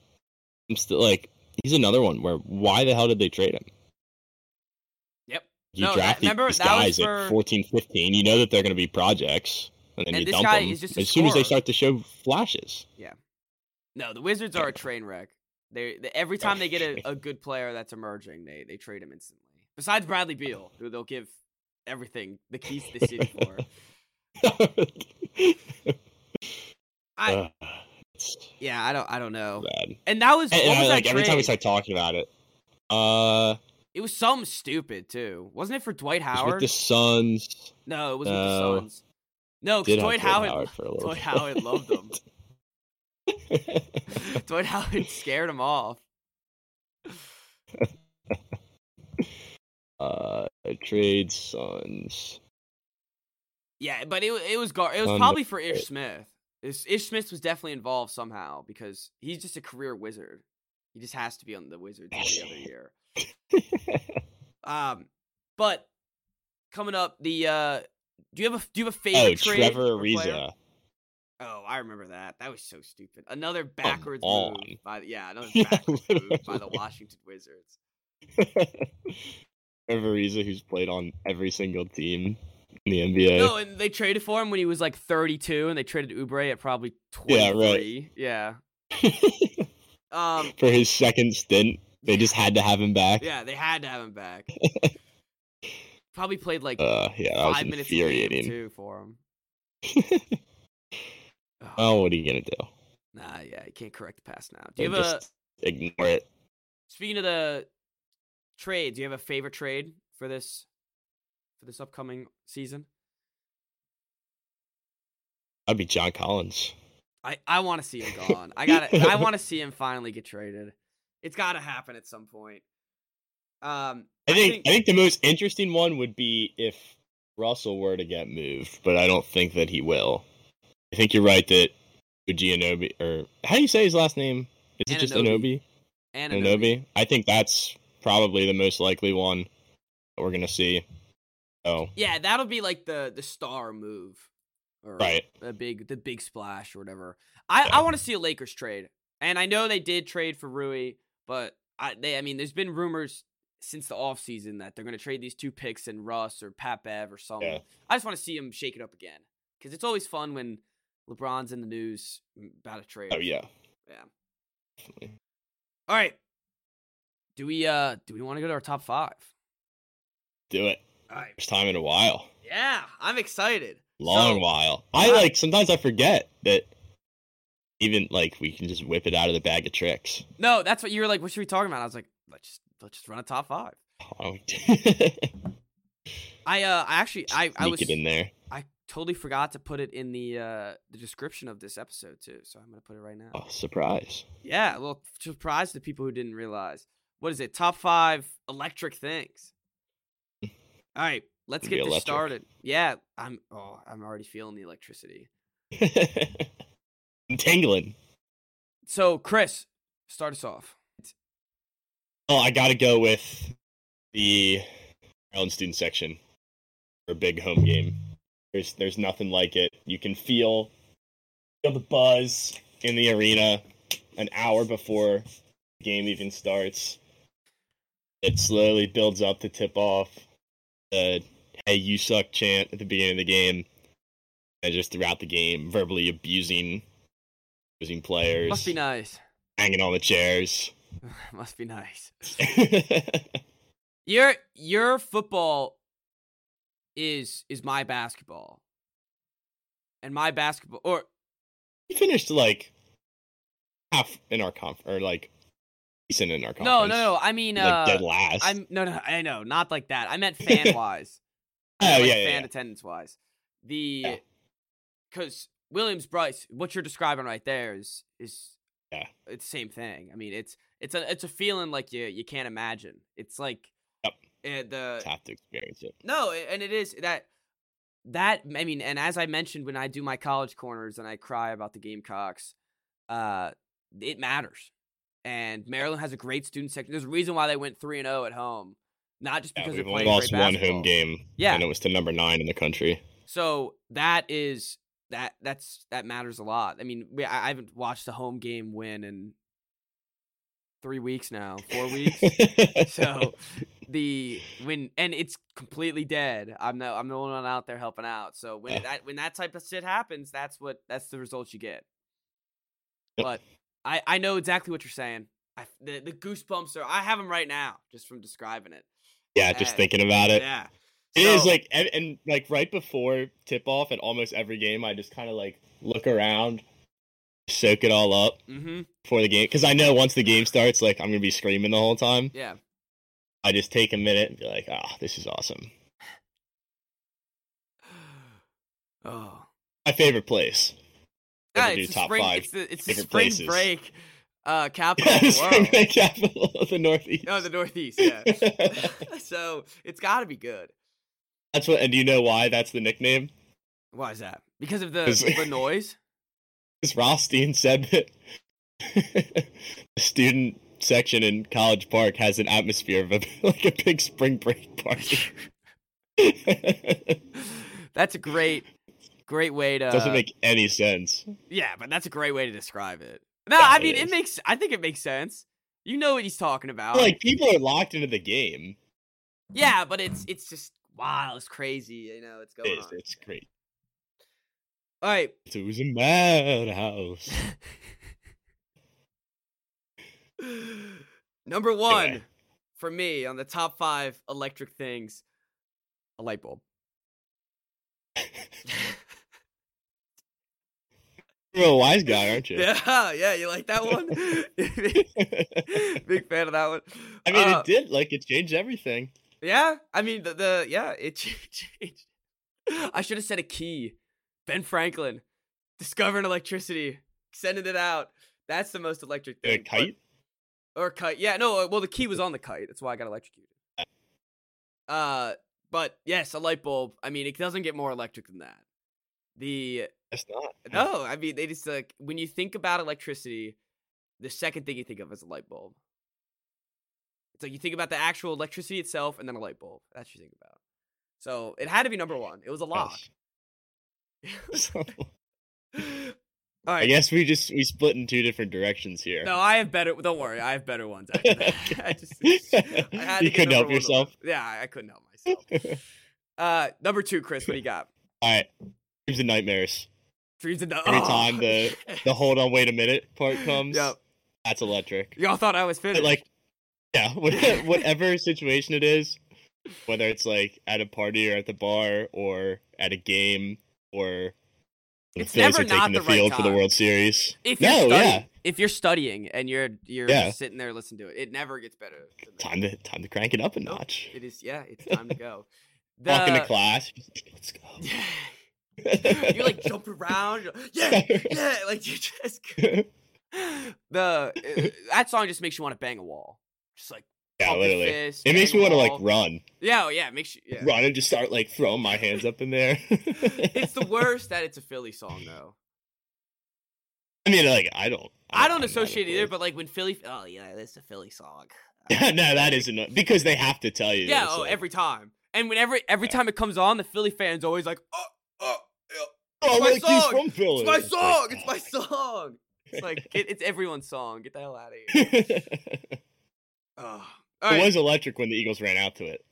Speaker 2: I'm still like he's another one where why the hell did they trade him? You
Speaker 1: No,
Speaker 2: draft these
Speaker 1: remember, that was
Speaker 2: guys
Speaker 1: for-
Speaker 2: at 14, 15. You know that they're going to be projects, and then
Speaker 1: And
Speaker 2: you dump them as soon as they start to show flashes. Yeah.
Speaker 1: No, the Wizards are a train wreck. They, they every time they get a, a good player that's emerging, they they trade him instantly. Besides Bradley Beal, who they'll give everything the keys to the city for. I yeah, I don't I don't know.
Speaker 2: bad.
Speaker 1: And that was
Speaker 2: And,
Speaker 1: what
Speaker 2: and
Speaker 1: was
Speaker 2: I, like
Speaker 1: that
Speaker 2: every time we start talking about it, uh,
Speaker 1: It was something stupid too, wasn't it for Dwight
Speaker 2: it was
Speaker 1: Howard?
Speaker 2: with the Suns.
Speaker 1: No, it was with the. Suns. No, because Dwight
Speaker 2: Dwight
Speaker 1: Howard,
Speaker 2: little
Speaker 1: Dwight. Howard loved them. Dwight Howard scared him off.
Speaker 2: uh, trade Suns.
Speaker 1: Yeah, but it it was gar- it was probably for Ish Smith. Ish Smith was definitely involved somehow because he's just a career wizard. He just has to be on the Wizards every other year. Um, but coming up, the uh, do you have a do you have a favorite
Speaker 2: oh,
Speaker 1: trade
Speaker 2: Trevor? Ariza.
Speaker 1: Oh, I remember that. That was so stupid. Another backwards move by the, yeah, another backwards move by the. Washington Wizards.
Speaker 2: Trevor Ariza, who's played on every single team in the NBA.
Speaker 1: No, and they traded for him when he was like 32, and they traded Oubre at probably
Speaker 2: Yeah, right.
Speaker 1: Yeah. Um.
Speaker 2: For his second stint, they just had to have him back.
Speaker 1: Yeah, they had to have him back. probably played like
Speaker 2: Uh, yeah, that was
Speaker 1: five minutes
Speaker 2: infuriating.
Speaker 1: too for him. Oh,
Speaker 2: oh, what are you gonna do?
Speaker 1: nah, yeah, you can't correct the pass now. Do you have a
Speaker 2: just ignore it?
Speaker 1: speaking of the trade? Do you have a favorite trade for this for this upcoming season?
Speaker 2: I'd be John Collins.
Speaker 1: I, I want to see him gone. I got to I want to see him finally get traded. It's got to happen at some point. Um,
Speaker 2: I think I think the most interesting one would be if Russell were to get moved, but I don't think that he will. I think you're right that Gianobi or how do you say his last name? Is it just Anobi?
Speaker 1: Anobi.
Speaker 2: I think that's probably the most likely one that we're gonna see. Oh
Speaker 1: yeah, that'll be like the the star move,
Speaker 2: or right?
Speaker 1: The big the big splash or whatever. I yeah. I want to see a Lakers trade, and I know they did trade for Rui, but I they I mean there's been rumors since the offseason that they're going to trade these two picks and Russ or Pat Bev or something. Yeah. I just want to see them shake it up again because it's always fun when LeBron's in the news about a trade.
Speaker 2: Oh yeah,
Speaker 1: yeah. Definitely. All right. Do we uh do we want to go to our top five?
Speaker 2: Do it.
Speaker 1: All right.
Speaker 2: First time in a while.
Speaker 1: Yeah, I'm excited.
Speaker 2: Long so, while. I like sometimes I forget that even like we can just whip it out of the bag of tricks.
Speaker 1: No, that's what you were like. What should we talk about? I was like, let's just let's just run a top five.
Speaker 2: Oh.
Speaker 1: I uh I actually I
Speaker 2: I
Speaker 1: was
Speaker 2: it in there.
Speaker 1: I totally forgot to put it in the uh the description of this episode too, so I'm gonna put it right now.
Speaker 2: Oh, surprise!
Speaker 1: Yeah, a little surprise to people who didn't realize. What is it? Top five electric things. All right, let's get this electric. started. Yeah, I'm. Oh, I'm already feeling the electricity.
Speaker 2: I'm tingling.
Speaker 1: So, Chris, start us off.
Speaker 2: Oh, I got to go with the Maryland student section for a big home game. There's there's nothing like it. You can feel feel the buzz in the arena an hour before the game even starts. It slowly builds up to tip off the "Hey, you suck" chant at the beginning of the game, and just throughout the game, verbally abusing abusing players.
Speaker 1: Must be nice.
Speaker 2: Hanging on the chairs.
Speaker 1: Must be nice. your your football is is my basketball. And my basketball or
Speaker 2: we finished like half in our conf or like decent in our conference.
Speaker 1: No, no, no. I mean,
Speaker 2: like
Speaker 1: uh,
Speaker 2: dead last.
Speaker 1: I'm no, no. I know, not like that. I meant fan wise.
Speaker 2: Oh like
Speaker 1: yeah,
Speaker 2: fan
Speaker 1: yeah. attendance wise. The because yeah. Williams-Brice, what you're describing right there is is
Speaker 2: yeah,
Speaker 1: it's the same thing. I mean, it's it's a it's a feeling like you you can't imagine. It's like
Speaker 2: yep.
Speaker 1: Uh, the
Speaker 2: have to experience it.
Speaker 1: No, and it is that that I mean, and as I mentioned when I do my college corners and I cry about the Gamecocks, uh, it matters. And Maryland has a great student section. There's a reason why they went three and zero oh at home, not just because
Speaker 2: yeah, playing
Speaker 1: lost
Speaker 2: one home game.
Speaker 1: Yeah,
Speaker 2: and it was to number nine in the country.
Speaker 1: So that is that that's that matters a lot. I mean, we, I haven't watched a home game win in three weeks now, four weeks. so the when and it's completely dead. I'm the I'm the only one out there helping out. So when that when that type of shit happens, that's what that's the results you get. But I I know exactly what you're saying. I, the the goosebumps are I have them right now just from describing it.
Speaker 2: Yeah, just and, thinking about it.
Speaker 1: Yeah.
Speaker 2: It so, is like and, and like right before tip off at almost every game, I just kind of like look around, soak it all up
Speaker 1: mm-hmm.
Speaker 2: before the game because I know once the game starts, like I'm gonna be screaming the whole time.
Speaker 1: Yeah.
Speaker 2: I just take a minute and be like, "Ah, oh, this is awesome."
Speaker 1: oh,
Speaker 2: my favorite place.
Speaker 1: Yeah, it's, the spring, it's the, it's the spring places. break uh, capital yeah,
Speaker 2: break capital of the Northeast.
Speaker 1: No, the Northeast, yeah. so it's got to be good.
Speaker 2: That's what. And do you know why that's the nickname?
Speaker 1: Why is that? Because of the the noise.
Speaker 2: Because Rothstein said that the student section in College Park has an atmosphere of a, like a big spring break party.
Speaker 1: that's a great, great way to.
Speaker 2: Doesn't make any sense.
Speaker 1: Yeah, but that's a great way to describe it. No, I mean it, it makes. I think it makes sense. You know what he's talking about.
Speaker 2: Like people are locked into the game.
Speaker 1: Yeah, but it's it's just wow, it's crazy. You know, it's going
Speaker 2: it is,
Speaker 1: on.
Speaker 2: It's great.
Speaker 1: All right.
Speaker 2: It was a madhouse.
Speaker 1: Number one yeah. for me on the top five electric things, a light bulb.
Speaker 2: You're a wise guy, aren't you?
Speaker 1: Yeah, yeah. You like that one? Big fan of that one.
Speaker 2: I mean, uh, it did like it changed everything.
Speaker 1: Yeah, I mean the, the yeah it changed. I should have said a key. Ben Franklin. Discovering electricity, sending it out. That's the most electric
Speaker 2: A
Speaker 1: thing. but-
Speaker 2: kite?
Speaker 1: or kite. Yeah, no. Well, the key was on the kite. That's why I got electrocuted. Uh, but yes, a light bulb. I mean, it doesn't get more electric than that. The
Speaker 2: That's not.
Speaker 1: no, I mean, they just like when you think about electricity, the second thing you think of is a light bulb. It's like you think about the actual electricity itself, and then a light bulb. That's what you think about. So it had to be number one. It was a lock. All right.
Speaker 2: I guess we just we split in two different directions here.
Speaker 1: No, I have better. Don't worry, I have better ones. I just, I had
Speaker 2: you couldn't help yourself.
Speaker 1: Yeah, I I couldn't help myself. Uh, number two, Chris, what do you got?
Speaker 2: All right, dreams and nightmares.
Speaker 1: Dreams and
Speaker 2: Every time the the hold on, wait a minute part comes.
Speaker 1: Yep.
Speaker 2: That's electric.
Speaker 1: y'all thought I was finished.
Speaker 2: But like, yeah, whatever situation it is, whether it's like at a party or at the bar or at a game or the
Speaker 1: It's
Speaker 2: Phillies
Speaker 1: never
Speaker 2: are taking the,
Speaker 1: the right
Speaker 2: field for the. World Series.
Speaker 1: if you're
Speaker 2: no, yeah,
Speaker 1: if you're studying and you're you're
Speaker 2: Yeah.
Speaker 1: sitting there listening to it, it never gets better.
Speaker 2: time to time to crank it up a notch.
Speaker 1: It is. Yeah, it's time to go.
Speaker 2: Walk into
Speaker 1: The-
Speaker 2: class. Let's go.
Speaker 1: you like jump around. like, Yeah, yeah. Like you just the uh, that song just makes you want to bang a wall. Just like
Speaker 2: yeah, literally.
Speaker 1: fist,
Speaker 2: It makes me want to like run,
Speaker 1: Yeah, oh, yeah. Makes you. Yeah.
Speaker 2: run, and just start like throwing my hands up in there.
Speaker 1: It's the worst that it's a Philly song though.
Speaker 2: I mean, like I don't.
Speaker 1: I don't
Speaker 2: that,
Speaker 1: associate either, but like when Philly, oh yeah, this is a Philly song.
Speaker 2: no, that isn't because they have to tell you.
Speaker 1: Yeah, oh,
Speaker 2: like,
Speaker 1: every time. And whenever every
Speaker 2: Yeah.
Speaker 1: time it comes on, the Philly fans always like, oh, oh,
Speaker 2: oh,
Speaker 1: my song! it's my song, it's my song. It's like it, it's everyone's song. Get the hell out of here.
Speaker 2: it
Speaker 1: Oh, all right.
Speaker 2: was electric when the Eagles ran out to it.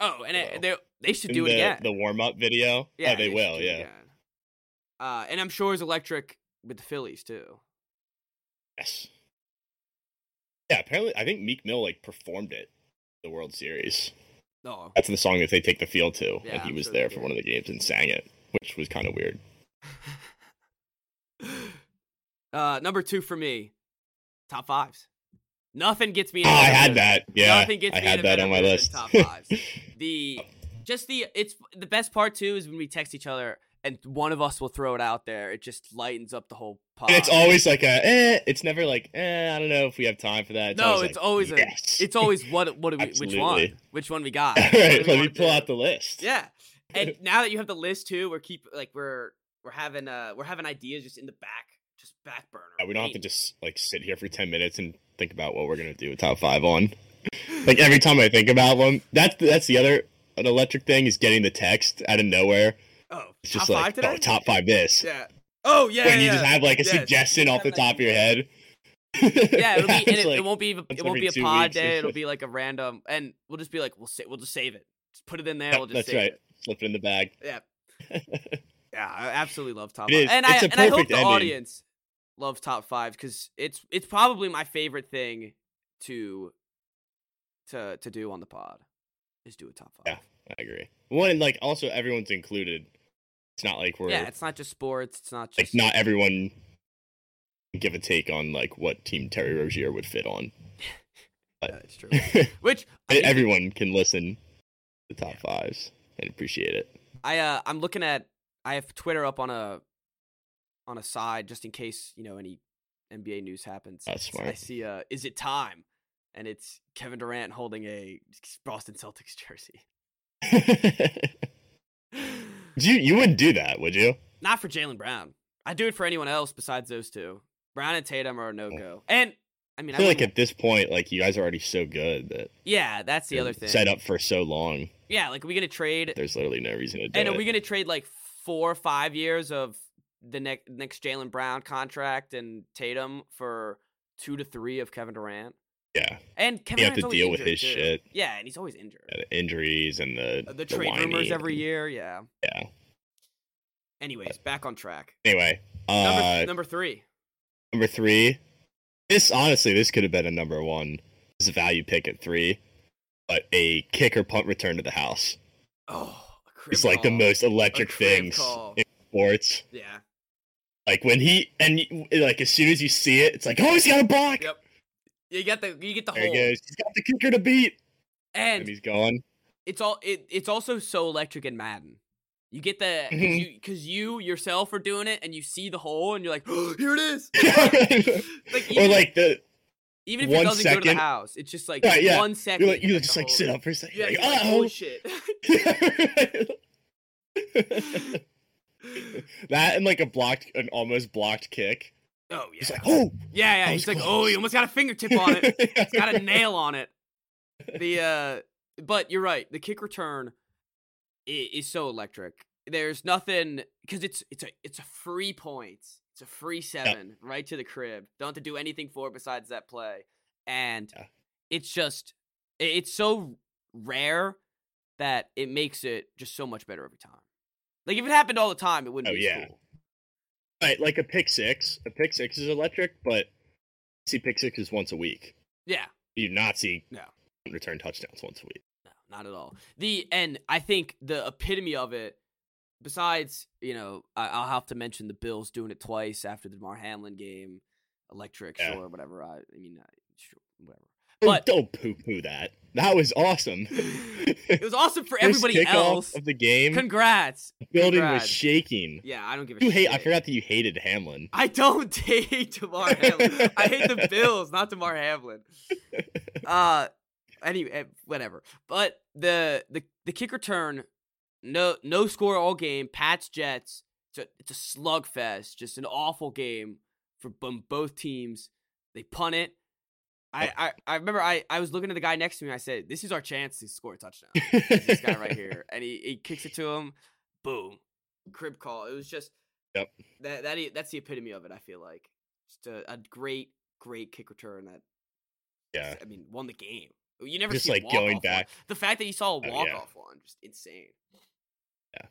Speaker 1: oh, and it, they they should do it
Speaker 2: the,
Speaker 1: again.
Speaker 2: The warm up video.
Speaker 1: yeah,
Speaker 2: oh, they
Speaker 1: should
Speaker 2: will. Yeah.
Speaker 1: Uh, and I'm sure it's electric with the Phillies too.
Speaker 2: Yes. Yeah. Apparently, I think Meek Mill like performed it. The World Series.
Speaker 1: No,
Speaker 2: That's the song that they take the field to,
Speaker 1: Yeah,
Speaker 2: and he
Speaker 1: I'm
Speaker 2: was
Speaker 1: sure
Speaker 2: there for one of the games and sang it, which was kind of weird.
Speaker 1: uh, number two for me, top fives. Nothing gets me.
Speaker 2: Oh, I had that. Yeah,
Speaker 1: Nothing gets
Speaker 2: I
Speaker 1: me in
Speaker 2: had that on my list.
Speaker 1: Top fives. the just the it's the best part too is when we text each other and one of us will throw it out there. It just lightens up the whole pod.
Speaker 2: And it's always like a, eh. It's never like, eh. I don't know if we have time for that. It's
Speaker 1: no,
Speaker 2: always
Speaker 1: it's
Speaker 2: like,
Speaker 1: always
Speaker 2: yes.
Speaker 1: a, it's always what what do we, which one which one we got.
Speaker 2: All right.
Speaker 1: we
Speaker 2: Let me pull
Speaker 1: do?
Speaker 2: out the list.
Speaker 1: Yeah, and now that you have the list too, we're keep like we're we're having uh we're having ideas just in the back, just back burner.
Speaker 2: Yeah, we don't have to just like sit here for ten minutes and think about what we're gonna do with top five on. Like every time I think about one, that's that's the other an electric thing is getting the text out of nowhere.
Speaker 1: oh
Speaker 2: It's
Speaker 1: top
Speaker 2: just
Speaker 1: five
Speaker 2: like oh, top five this.
Speaker 1: Yeah. Oh yeah.
Speaker 2: when you
Speaker 1: yeah.
Speaker 2: just have like a
Speaker 1: Yes.
Speaker 2: suggestion off the top of your head.
Speaker 1: yeah, it'll be, and it,
Speaker 2: like,
Speaker 1: it, won't be. It won't be a pod day. It'll be like a random, and we'll just be like, we'll say, we'll just save it. Just put it in there. We'll just
Speaker 2: that's
Speaker 1: save
Speaker 2: right.
Speaker 1: it.
Speaker 2: Slip it in the bag.
Speaker 1: Yeah. Yeah, I absolutely love top five, and I and I hope
Speaker 2: perfect
Speaker 1: the audience loves top five because it's it's probably my favorite thing to to to do on the pod is do a top five.
Speaker 2: Yeah. I agree. One and like also everyone's included. It's not like we're
Speaker 1: Yeah, it's not just sports. It's not
Speaker 2: like
Speaker 1: just
Speaker 2: not everyone give a take on like what team Terry Rozier would fit on.
Speaker 1: Yeah, it's true. Which I think-
Speaker 2: everyone can listen to top fives and appreciate it.
Speaker 1: I uh I'm looking at I have Twitter up on a on a side just in case, you know, any NBA news happens.
Speaker 2: That's
Speaker 1: So I see uh is it time? And it's Kevin Durant holding a Boston Celtics jersey.
Speaker 2: you you wouldn't do that, would you?
Speaker 1: Not for Jaylen Brown. I'd do it for anyone else besides those two. Brown and Tatum are a no go. And I mean
Speaker 2: I
Speaker 1: I
Speaker 2: feel like at this point, like you guys are already so good that
Speaker 1: Yeah, that's the other thing.
Speaker 2: set up for so long.
Speaker 1: Yeah, like are we gonna trade
Speaker 2: There's literally no reason to do
Speaker 1: and
Speaker 2: it.
Speaker 1: are we gonna trade like four or five years of the next next Jaylen Brown contract and Tatum for two to three of Kevin Durant?
Speaker 2: yeah,
Speaker 1: And Kevin
Speaker 2: You have to deal with his
Speaker 1: too.
Speaker 2: shit.
Speaker 1: Yeah, and he's always injured.
Speaker 2: the injuries and the
Speaker 1: Uh, The trade rumors
Speaker 2: whining
Speaker 1: every
Speaker 2: and-
Speaker 1: year. Yeah.
Speaker 2: Yeah.
Speaker 1: Anyways, back on track.
Speaker 2: Anyway,
Speaker 1: Number
Speaker 2: uh,
Speaker 1: number three.
Speaker 2: number three. This honestly, this could have been a number one. Is a value pick at three, but a kicker punt return to the house.
Speaker 1: Oh,
Speaker 2: It's like the most electric things
Speaker 1: call.
Speaker 2: in sports.
Speaker 1: Yeah.
Speaker 2: Like when he and like as soon as you see it, it's like, oh, he's got a block.
Speaker 1: Yep. You get the you get the
Speaker 2: There he goes. He's got the kicker to beat, and
Speaker 1: and
Speaker 2: he's gone.
Speaker 1: it's all it, it's also so electric in Madden. You get the because
Speaker 2: Mhm.
Speaker 1: you, you yourself are doing it, and you see the hole, and you're like, oh, "Here it is!" Like,
Speaker 2: or like the
Speaker 1: Even if it doesn't go to the house, it's just like
Speaker 2: Right, yeah.
Speaker 1: one second.
Speaker 2: you like, you just like
Speaker 1: hole.
Speaker 2: sit up for a second.
Speaker 1: Yeah,
Speaker 2: like,
Speaker 1: like,
Speaker 2: oh
Speaker 1: shit.
Speaker 2: that and like a blocked, an almost blocked kick.
Speaker 1: oh yeah.
Speaker 2: It's like, oh,
Speaker 1: yeah, yeah. He's
Speaker 2: was
Speaker 1: like, oh,
Speaker 2: close."
Speaker 1: you almost got a fingertip on it. It's got a nail on it. The uh, but you're right. The kick return is, is so electric. There's nothing because it's it's a it's a free point. It's a free seven right to the crib. Don't have to do anything for it besides that play, and
Speaker 2: Yeah.
Speaker 1: it's just it's so rare that it makes it just so much better every time. Like if it happened all the time, it wouldn't
Speaker 2: Oh,
Speaker 1: be
Speaker 2: yeah.
Speaker 1: cool.
Speaker 2: right, like a pick six. A pick six is electric, but see pick sixes once a week.
Speaker 1: Yeah,
Speaker 2: You not see
Speaker 1: No.
Speaker 2: return touchdowns once a week.
Speaker 1: No, not at all. The and I think the epitome of it, besides you know, I, I'll have to mention the Bills doing it twice after the Mar Hamlin game, electric,
Speaker 2: Yeah.
Speaker 1: sure, whatever. I, I mean, uh, sure, whatever. But-
Speaker 2: don't poo poo that. That was awesome.
Speaker 1: It was awesome for everybody else.
Speaker 2: of the game.
Speaker 1: Congrats.
Speaker 2: the building
Speaker 1: congrats.
Speaker 2: was shaking.
Speaker 1: Yeah, I don't give a
Speaker 2: You
Speaker 1: shit.
Speaker 2: hate. I forgot that you hated Hamlin.
Speaker 1: I don't hate Damar Hamlin. I hate the Bills, not Damar Hamlin. Uh anyway, eh, whatever. But the the the kick return, no no score all game. Pats Jets. It's a it's a slugfest. Just an awful game for both teams. They punt it. I, I, I remember I, I was looking at the guy next to me. I said, "This is our chance to score a touchdown." this guy right here, and he, he kicks it to him. Boom, crib call. It was just
Speaker 2: Yep.
Speaker 1: that that that's the epitome of it. I feel like just a, a great great kick return that
Speaker 2: Yeah.
Speaker 1: I mean won the game. You never
Speaker 2: Just, like, going
Speaker 1: walk-off one.
Speaker 2: back-
Speaker 1: The fact that you saw a
Speaker 2: Oh, yeah.
Speaker 1: walk off one, just insane.
Speaker 2: Yeah,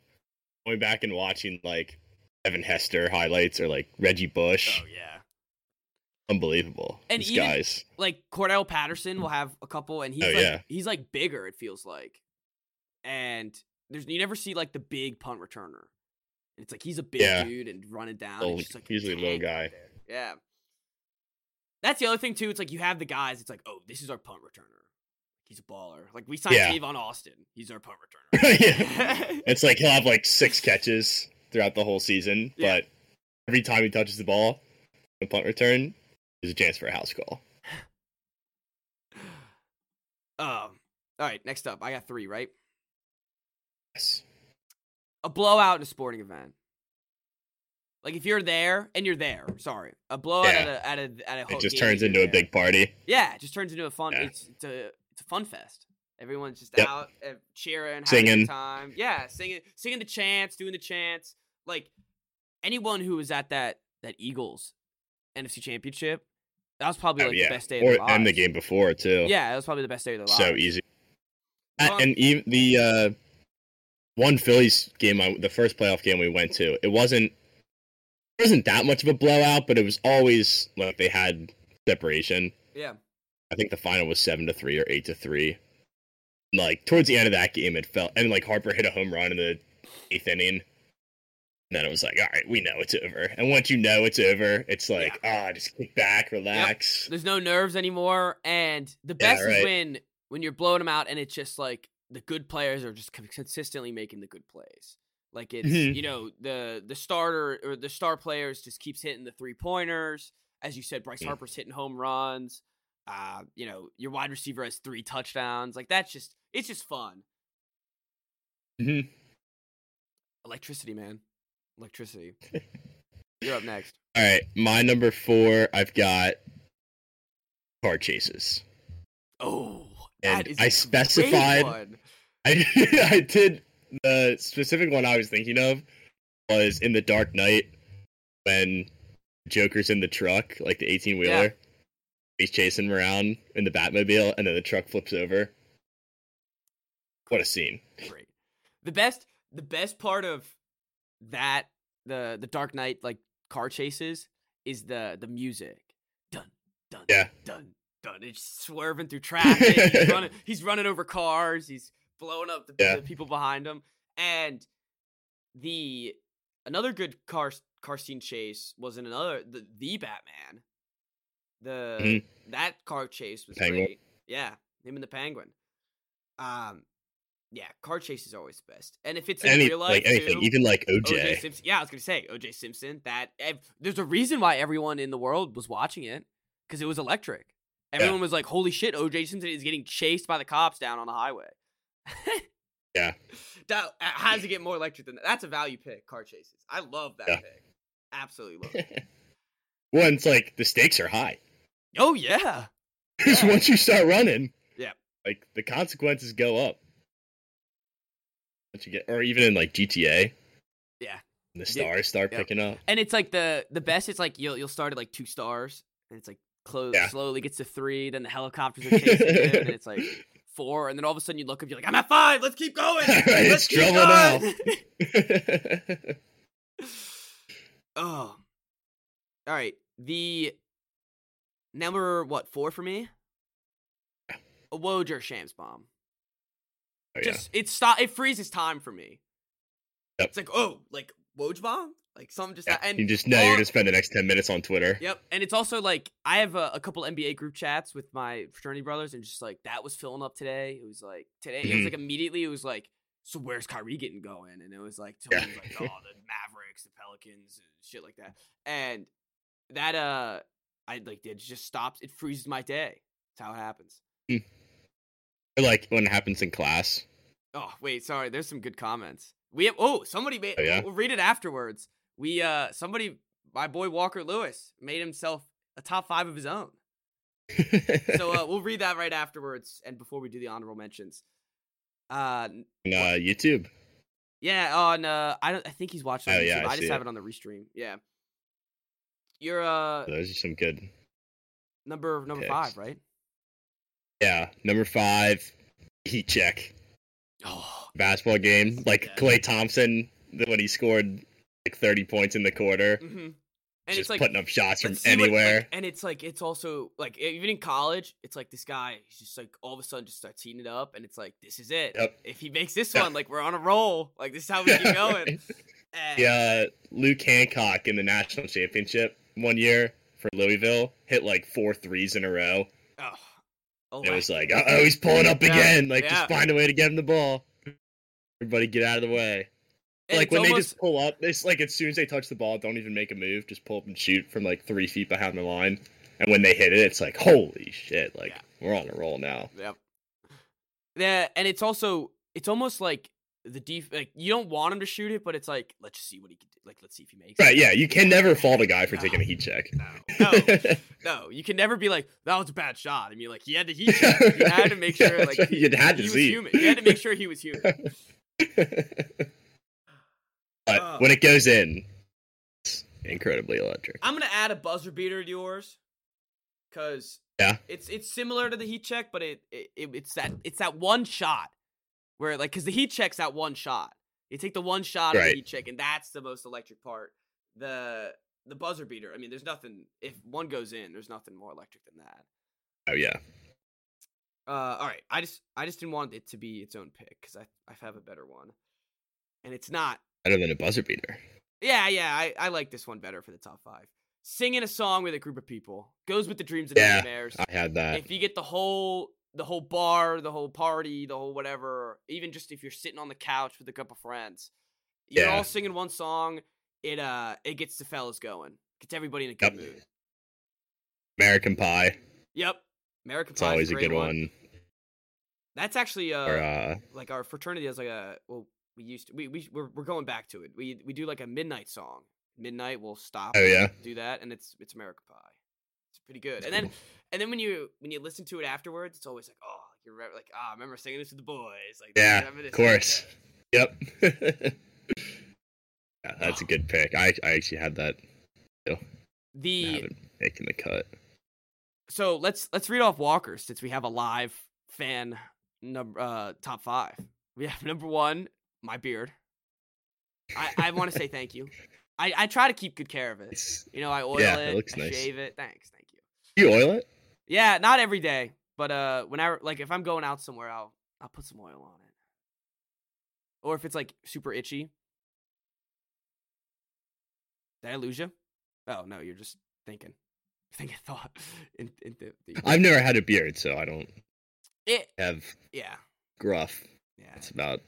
Speaker 2: going back and watching like Evan Hester highlights or like Reggie Bush,
Speaker 1: Oh yeah.
Speaker 2: unbelievable.
Speaker 1: And
Speaker 2: These
Speaker 1: even-
Speaker 2: guys.
Speaker 1: Like Cordarrelle Patterson will have a couple, and he's
Speaker 2: Oh,
Speaker 1: like
Speaker 2: yeah.
Speaker 1: he's like bigger. It feels like, and there's you never see like the big punt returner. It's like he's a big
Speaker 2: Yeah.
Speaker 1: dude and running down. And just like
Speaker 2: usually a little guy.
Speaker 1: there. Yeah. That's the other thing too. It's like you have the guys. It's like, oh, this is our punt returner. He's a baller. Like we signed
Speaker 2: Yeah.
Speaker 1: Austin. He's our punt returner.
Speaker 2: yeah. It's like he'll have like six catches throughout the whole season,
Speaker 1: Yeah.
Speaker 2: but every time he touches the ball, the punt return, there's a chance for a house call.
Speaker 1: um. All right. Next up, I got three. Right.
Speaker 2: Yes.
Speaker 1: a blowout in a sporting event. Like if you're there and you're there, sorry, a blowout
Speaker 2: Yeah.
Speaker 1: at a at a at a
Speaker 2: It just turns into a big party.
Speaker 1: yeah, it just turns into a fun.
Speaker 2: Yeah.
Speaker 1: It's it's a fun fest. Everyone's just
Speaker 2: Yep.
Speaker 1: out uh, cheering, having a
Speaker 2: Singing.
Speaker 1: time. Yeah, singing singing the chants, doing the chants. Like anyone who was at that that Eagles NFC Championship, that was probably
Speaker 2: Oh, yeah.
Speaker 1: the best day of their
Speaker 2: Or and the game before too.
Speaker 1: Yeah, that was probably the best day of their lives.
Speaker 2: so easy.
Speaker 1: Fun.
Speaker 2: and even the uh, one Phillies game, I, the first playoff game we went to, it wasn't it wasn't that much of a blowout, but it was always like they had separation.
Speaker 1: Yeah,
Speaker 2: I think the final was seven to three or eight to three. Like towards the end of that game, it felt and like Harper hit a home run in the eighth inning. And then it was like, all right, we know it's over. And once you know it's over, it's like, ah, just kick back, relax.
Speaker 1: there's no nerves anymore, and the
Speaker 2: Yeah,
Speaker 1: best is when when you're blowing them out, and it's just like the good players are just consistently making the good plays. Like it's
Speaker 2: Mhm.
Speaker 1: you know the the starter or the star players just keeps hitting the three pointers. As you said, Bryce
Speaker 2: Mm.
Speaker 1: Harper's hitting home runs. Uh, you know your wide receiver has three touchdowns. Like that's just it's just fun.
Speaker 2: Mhm.
Speaker 1: Electricity, man, electricity. You're up next.
Speaker 2: All right, my number four, I've got car chases.
Speaker 1: Oh,
Speaker 2: And
Speaker 1: that is
Speaker 2: I specified-
Speaker 1: one.
Speaker 2: I I did the specific one I was thinking of was in the Dark Knight when Joker's in the truck, like the eighteen wheeler. He's chasing him around in the Batmobile, and then the truck flips over. What a scene!
Speaker 1: great. The best the best part of that the the Dark Knight like car chases is the the music. Dun dun
Speaker 2: Yeah.
Speaker 1: dun dun. It's swerving through traffic. he's running he's running over cars. He's blowing up the,
Speaker 2: Yeah.
Speaker 1: the people behind him. And the another good car car scene chase was in another the the Batman. The
Speaker 2: Mhm.
Speaker 1: that car chase was
Speaker 2: Penguin.
Speaker 1: great. Yeah, him and the penguin. Um Yeah, car chase is always the best. And if it's in
Speaker 2: Any
Speaker 1: real life,
Speaker 2: like anything,
Speaker 1: too,
Speaker 2: even like
Speaker 1: OJ
Speaker 2: OJ.
Speaker 1: Simpson. Yeah, I was gonna say OJ Simpson. That ev- there's a reason why everyone in the world was watching it because it was electric. Everyone was like, "Holy shit, OJ Simpson is getting chased by the cops down on the highway."
Speaker 2: Yeah.
Speaker 1: That, uh, how does it get more electric than that? That's a value pick. Car chases. I love that
Speaker 2: Yeah.
Speaker 1: pick. Absolutely love it.
Speaker 2: well, it's like the stakes are high.
Speaker 1: Oh yeah.
Speaker 2: Because
Speaker 1: Yeah.
Speaker 2: once you start running,
Speaker 1: Yeah.
Speaker 2: like the consequences go up. Once you get, or even in like GTA,
Speaker 1: Yeah.
Speaker 2: the stars start
Speaker 1: yeah.
Speaker 2: picking up.
Speaker 1: And it's like the the best. It's like you'll you'll start at like two stars, and it's like close
Speaker 2: Yeah.
Speaker 1: slowly gets to three. Then the helicopters are chasing you, and it's like four, and then all of a sudden you look up, you're like, I'm at five. Let's keep going.
Speaker 2: Right,
Speaker 1: Let's
Speaker 2: it's
Speaker 1: keep
Speaker 2: trouble now.
Speaker 1: oh, all right. The number what four for me? A Woj or Shams bomb.
Speaker 2: Oh, yeah.
Speaker 1: Just it stop. It freezes time for me.
Speaker 2: Yep.
Speaker 1: It's like oh, like Woj bomb, like something just
Speaker 2: Yeah,
Speaker 1: and
Speaker 2: you just know you're gonna spend the next ten minutes on Twitter.
Speaker 1: Yep, and it's also like I have a, a couple NBA group chats with my fraternity brothers, and just like that was filling up today. It was like today, it was
Speaker 2: Mhm.
Speaker 1: like immediately, it was like, so where's Kyrie getting going? And it was like,
Speaker 2: Yeah.
Speaker 1: Was like, oh, the Mavericks, the Pelicans, and shit like that. And that, uh, I like it just stops. It freezes my day. That's how it happens.
Speaker 2: Or, like when it happens in class.
Speaker 1: Oh wait, sorry. There's some good comments. We have. Oh, somebody made.
Speaker 2: Oh, yeah?
Speaker 1: We'll read it afterwards. We uh, somebody, my boy Walker Lewis made himself a top five of his own. so uh, we'll read that right afterwards and before we do the honorable mentions uh
Speaker 2: on, uh, YouTube.
Speaker 1: yeah on uh i don't i think he's watching
Speaker 2: Oh,
Speaker 1: YouTube.
Speaker 2: yeah, I
Speaker 1: i, just
Speaker 2: see
Speaker 1: have
Speaker 2: it.
Speaker 1: it on the restream yeah you're uh
Speaker 2: Those are some good.
Speaker 1: number number
Speaker 2: picks.
Speaker 1: five right
Speaker 2: Yeah, number five, heat check
Speaker 1: oh
Speaker 2: basketball game. Like
Speaker 1: Yeah.
Speaker 2: Klay Thompson when he scored like 30 points in the quarter,
Speaker 1: hmm and
Speaker 2: just
Speaker 1: it's like
Speaker 2: putting up shots from
Speaker 1: let's what- like,
Speaker 2: anywhere.
Speaker 1: and it's like it's also like even in college it's like this guy he's just like all of a sudden just starts heating it up and it's like this is it
Speaker 2: Yep.
Speaker 1: if he makes this
Speaker 2: Yeah.
Speaker 1: one like we're on a roll like this is how we keep going and,
Speaker 2: Yeah, Luke Hancock in the national championship one year for Louisville hit like four threes in a row.
Speaker 1: oh, oh
Speaker 2: It was like, oh, he's pulling up again. Like,
Speaker 1: yeah.
Speaker 2: just find a way to get him the ball. Everybody get out of the way.
Speaker 1: And
Speaker 2: like when they just pull up, it's like as soon as they touch the ball, don't even make a move, just pull up and shoot from like three feet behind the line. And when they hit it, it's like, holy shit! Like
Speaker 1: Yeah.
Speaker 2: we're on a roll now.
Speaker 1: Yep. Yeah, and it's also it's almost like the def like you don't want him to shoot it, but it's like let's just see what he can do. Like let's see if he makes
Speaker 2: Right?
Speaker 1: it.
Speaker 2: Yeah, you can never fault a guy for
Speaker 1: No.
Speaker 2: taking a heat check.
Speaker 1: No, no, no. You can never be like that was a bad shot. I mean, like he had to heat check. You had to make sure like he,
Speaker 2: You had to
Speaker 1: he
Speaker 2: see.
Speaker 1: human. You had to make sure he was human.
Speaker 2: but
Speaker 1: Oh.
Speaker 2: when it goes in, it's incredibly electric.
Speaker 1: I'm gonna add a buzzer beater to yours, cause
Speaker 2: Yeah.
Speaker 1: it's it's similar to the heat check, but it, it, it it's that it's that one shot where like because the heat check's that one shot. You take the one shot of the heat check, and that's the most electric part. The the buzzer beater. I mean, there's nothing. If one goes in, there's nothing more electric than that.
Speaker 2: Oh yeah.
Speaker 1: Uh, all right. I just I just didn't want it to be its own pick because I I have a better one, and it's not.
Speaker 2: Better than a buzzer beater.
Speaker 1: Yeah, yeah. I I like this one better for the top five. Singing a song with a group of people goes with the dreams and
Speaker 2: Yeah,
Speaker 1: nightmares.
Speaker 2: I had that.
Speaker 1: if you get the whole the whole bar, the whole party, the whole whatever, even just if you're sitting on the couch with a couple friends, you're
Speaker 2: Yeah.
Speaker 1: all singing one song. It uh it gets the fellas going, gets everybody in a good
Speaker 2: Yep.
Speaker 1: mood.
Speaker 2: American Pie.
Speaker 1: Yep, American Pie.
Speaker 2: It's always a good one.
Speaker 1: That's actually uh,
Speaker 2: Or uh,
Speaker 1: like our fraternity has like a well we used to we we we're, we're going back to it. We we do like a midnight song. Midnight we'll stop.
Speaker 2: oh yeah.
Speaker 1: do that and it's it's American Pie. Pretty good. And then and then when you when you listen to it afterwards, it's always like, oh, you're like, ah, I remember singing this with the boys. Like,
Speaker 2: Yeah, of course. Yep. yeah, that's a
Speaker 1: Oh.
Speaker 2: good pick. I I actually had that. I
Speaker 1: The
Speaker 2: making the cut.
Speaker 1: so let's let's read off Walkers since we have a live fan number uh top five. We have number one, my beard. I I want to say thank you. I I try to keep good care of it. You know, I oil
Speaker 2: Yeah,
Speaker 1: it,
Speaker 2: it looks
Speaker 1: I
Speaker 2: nice.
Speaker 1: shave it. Thanks, thank you.
Speaker 2: Oil it?
Speaker 1: Yeah, not every day, but uh, whenever like if I'm going out somewhere, I'll I'll put some oil on it. Or if it's like super itchy. Did I lose you? Oh no, you're just thinking, thinking thought. In, in the, the,
Speaker 2: I've never had a beard, so I don't
Speaker 1: it,
Speaker 2: have
Speaker 1: yeah,
Speaker 2: gruff.
Speaker 1: Yeah.
Speaker 2: it's about.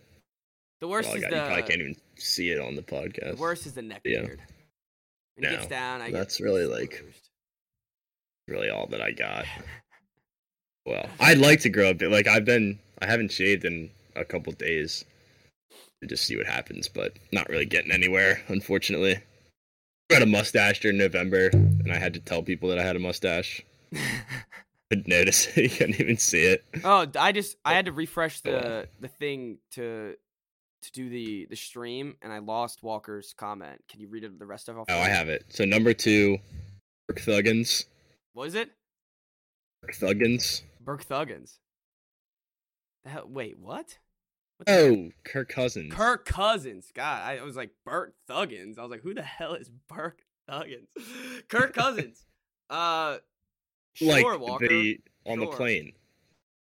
Speaker 1: The worst
Speaker 2: all
Speaker 1: is the
Speaker 2: You probably can't even see it on the podcast.
Speaker 1: the worst is the neck
Speaker 2: Yeah.
Speaker 1: beard. When he gets down, I
Speaker 2: that's really, like-. Really, all that I got. Well, I'd like to grow a bit. Like I've been, I haven't shaved in a couple days to just see what happens, but not really getting anywhere, unfortunately. I got a mustache during November, and I had to tell people that I had a mustache. Couldn't notice it. You couldn't even see it.
Speaker 1: oh, I just I had to refresh the the thing to to do the the stream, and I lost Walker's comment. Can you read it the rest of it?
Speaker 2: Oh, I have it. So number two, Burke Thuggins.
Speaker 1: What is it?
Speaker 2: Thuggins.
Speaker 1: Burke Thuggins. The? Wait, what? What the-
Speaker 2: Oh, Kirk Cousins.
Speaker 1: Kirk Cousins. God, I was like Burt Thuggins. I was like, who the hell is Burke Thuggins? Kirk Cousins. Uh, sure,
Speaker 2: like
Speaker 1: Walker.
Speaker 2: the on the
Speaker 1: Sure.
Speaker 2: plane.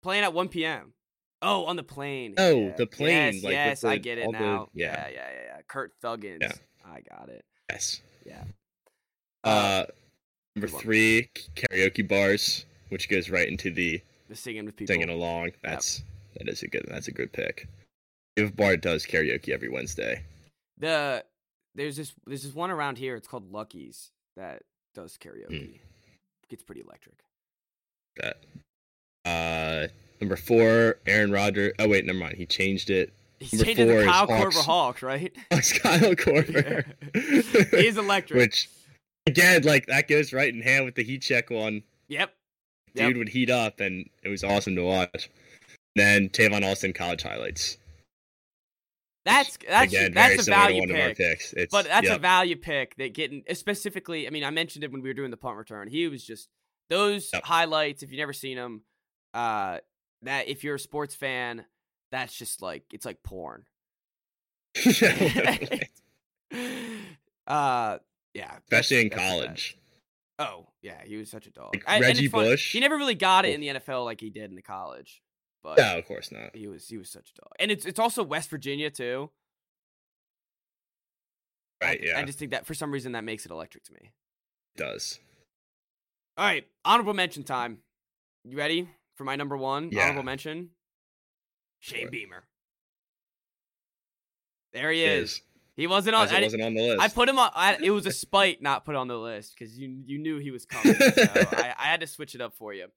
Speaker 1: Playing at 1 p.m. Oh, on the plane.
Speaker 2: Oh,
Speaker 1: Yeah.
Speaker 2: the plane,
Speaker 1: Yes,
Speaker 2: like,
Speaker 1: yes, I get it
Speaker 2: all the-
Speaker 1: now.
Speaker 2: yeah.
Speaker 1: yeah, yeah, yeah, yeah. Kurt Thuggins.
Speaker 2: Yeah.
Speaker 1: I got it.
Speaker 2: Yes.
Speaker 1: Yeah.
Speaker 2: Uh, number three, karaoke bars, which goes right into the
Speaker 1: the singing with people.
Speaker 2: singing along. That's that is a good that's a good pick. If Bar does karaoke every Wednesday.
Speaker 1: The there's this there's this one around here. It's called Lucky's that does karaoke. Gets pretty electric.
Speaker 2: That. Uh, number four, Aaron Rodgers. Oh wait, never mind. He changed it.
Speaker 1: He's
Speaker 2: Number
Speaker 1: changing
Speaker 2: four is
Speaker 1: Kyle Korver
Speaker 2: Hawks.
Speaker 1: Hawks, right?
Speaker 2: Kyle Korver.
Speaker 1: He is electric.
Speaker 2: Which again, like that goes right in hand with the heat check one.
Speaker 1: Yep. Yep.
Speaker 2: Dude would heat up, and it was awesome to watch. Then Tavon Austin college highlights.
Speaker 1: That's that's
Speaker 2: again,
Speaker 1: that's a value
Speaker 2: one of our
Speaker 1: pick. But that's a value pick that getting specifically. I mean, I mentioned it when we were doing the punt return. He was just those
Speaker 2: Yep.
Speaker 1: highlights. If you've never seen them, uh, that if you're a sports fan, that's just like it's like porn. uh, yeah,
Speaker 2: especially in college.
Speaker 1: Oh yeah, he was such a dog.
Speaker 2: Like
Speaker 1: I-
Speaker 2: Reggie Bush.
Speaker 1: He never really got it in the NFL like he did in the college, but
Speaker 2: No, of course not.
Speaker 1: he was he was such a dog. And it's it's also West Virginia too. I-
Speaker 2: Right? Yeah,
Speaker 1: I just think that for some reason that makes it electric to me.
Speaker 2: it does.
Speaker 1: All right, honorable mention time. You ready for my number one
Speaker 2: Yeah.
Speaker 1: honorable mention? Shane
Speaker 2: Sure.
Speaker 1: Beamer. There he is.
Speaker 2: is.
Speaker 1: He wasn't on. I,
Speaker 2: wasn't on the list.
Speaker 1: I put him on. I, it was a spite not put on the list because you you knew he was coming. so I, I had to switch it up for you.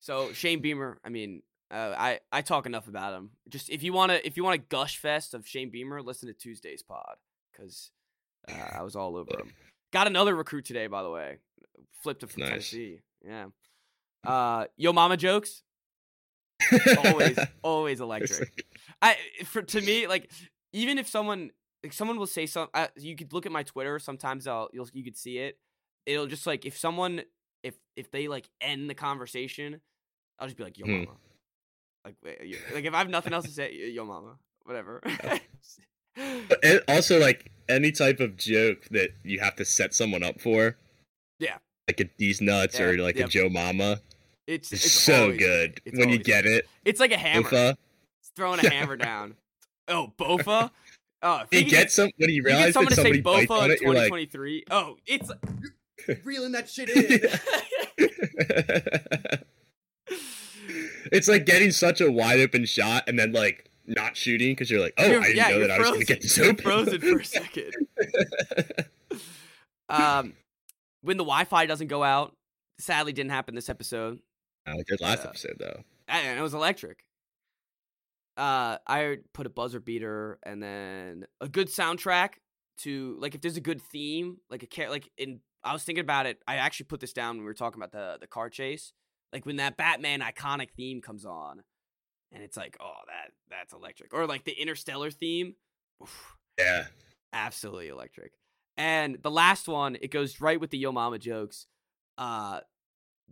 Speaker 1: So Shane Beamer. I mean, uh, I I talk enough about him. Just if you wanna if you want a gush fest of Shane Beamer, listen to Tuesday's pod because uh, I was all over him. Got another recruit today, by the way. Flipped him from
Speaker 2: Nice.
Speaker 1: Tennessee. Yeah. Uh, yo, mama jokes. Always, always electric. I for to me like even if someone like someone will say something, uh, you could look at my Twitter. Sometimes I'll you'll you could see it. It'll just like if someone if if they like end the conversation, I'll just be like yo
Speaker 2: Hmm.
Speaker 1: mama. Like wait, like if I have nothing else to say, yo mama, whatever.
Speaker 2: But it- also, like any type of joke that you have to set someone up for.
Speaker 1: Yeah.
Speaker 2: Like a D's nuts or like
Speaker 1: yep.
Speaker 2: a Joe Mama.
Speaker 1: it's
Speaker 2: It's,
Speaker 1: it's
Speaker 2: so
Speaker 1: always
Speaker 2: good
Speaker 1: It's
Speaker 2: when you get it.
Speaker 1: It's like a hammer.
Speaker 2: Bofa.
Speaker 1: It's throwing a hammer down. Oh, Bofa. Oh, he can
Speaker 2: get some when you
Speaker 1: You
Speaker 2: realize
Speaker 1: someone
Speaker 2: that
Speaker 1: to say
Speaker 2: somebody
Speaker 1: Bofa in
Speaker 2: it. You're like,
Speaker 1: 2023. Oh, it's reeling that shit in.
Speaker 2: it's like getting such a wide open shot and then like not shooting because you're like, oh,
Speaker 1: You're-
Speaker 2: I didn't
Speaker 1: yeah,
Speaker 2: know that I was gonna get this open.
Speaker 1: frozen for a second. Um, when the Wi-Fi doesn't go out, sadly didn't happen this episode.
Speaker 2: I like that last
Speaker 1: Yeah.
Speaker 2: episode though.
Speaker 1: and it was electric. Uh, I put a buzzer beater and then a good soundtrack to like if there's a good theme, like a car- like in. I was thinking about it. I actually put this down when we were talking about the the car chase. Like when that Batman iconic theme comes on, and it's like, oh, that that's electric. Or like the Interstellar theme, oof,
Speaker 2: Yeah.
Speaker 1: absolutely electric. And the last one, it goes right with the Yo Mama jokes. Uh,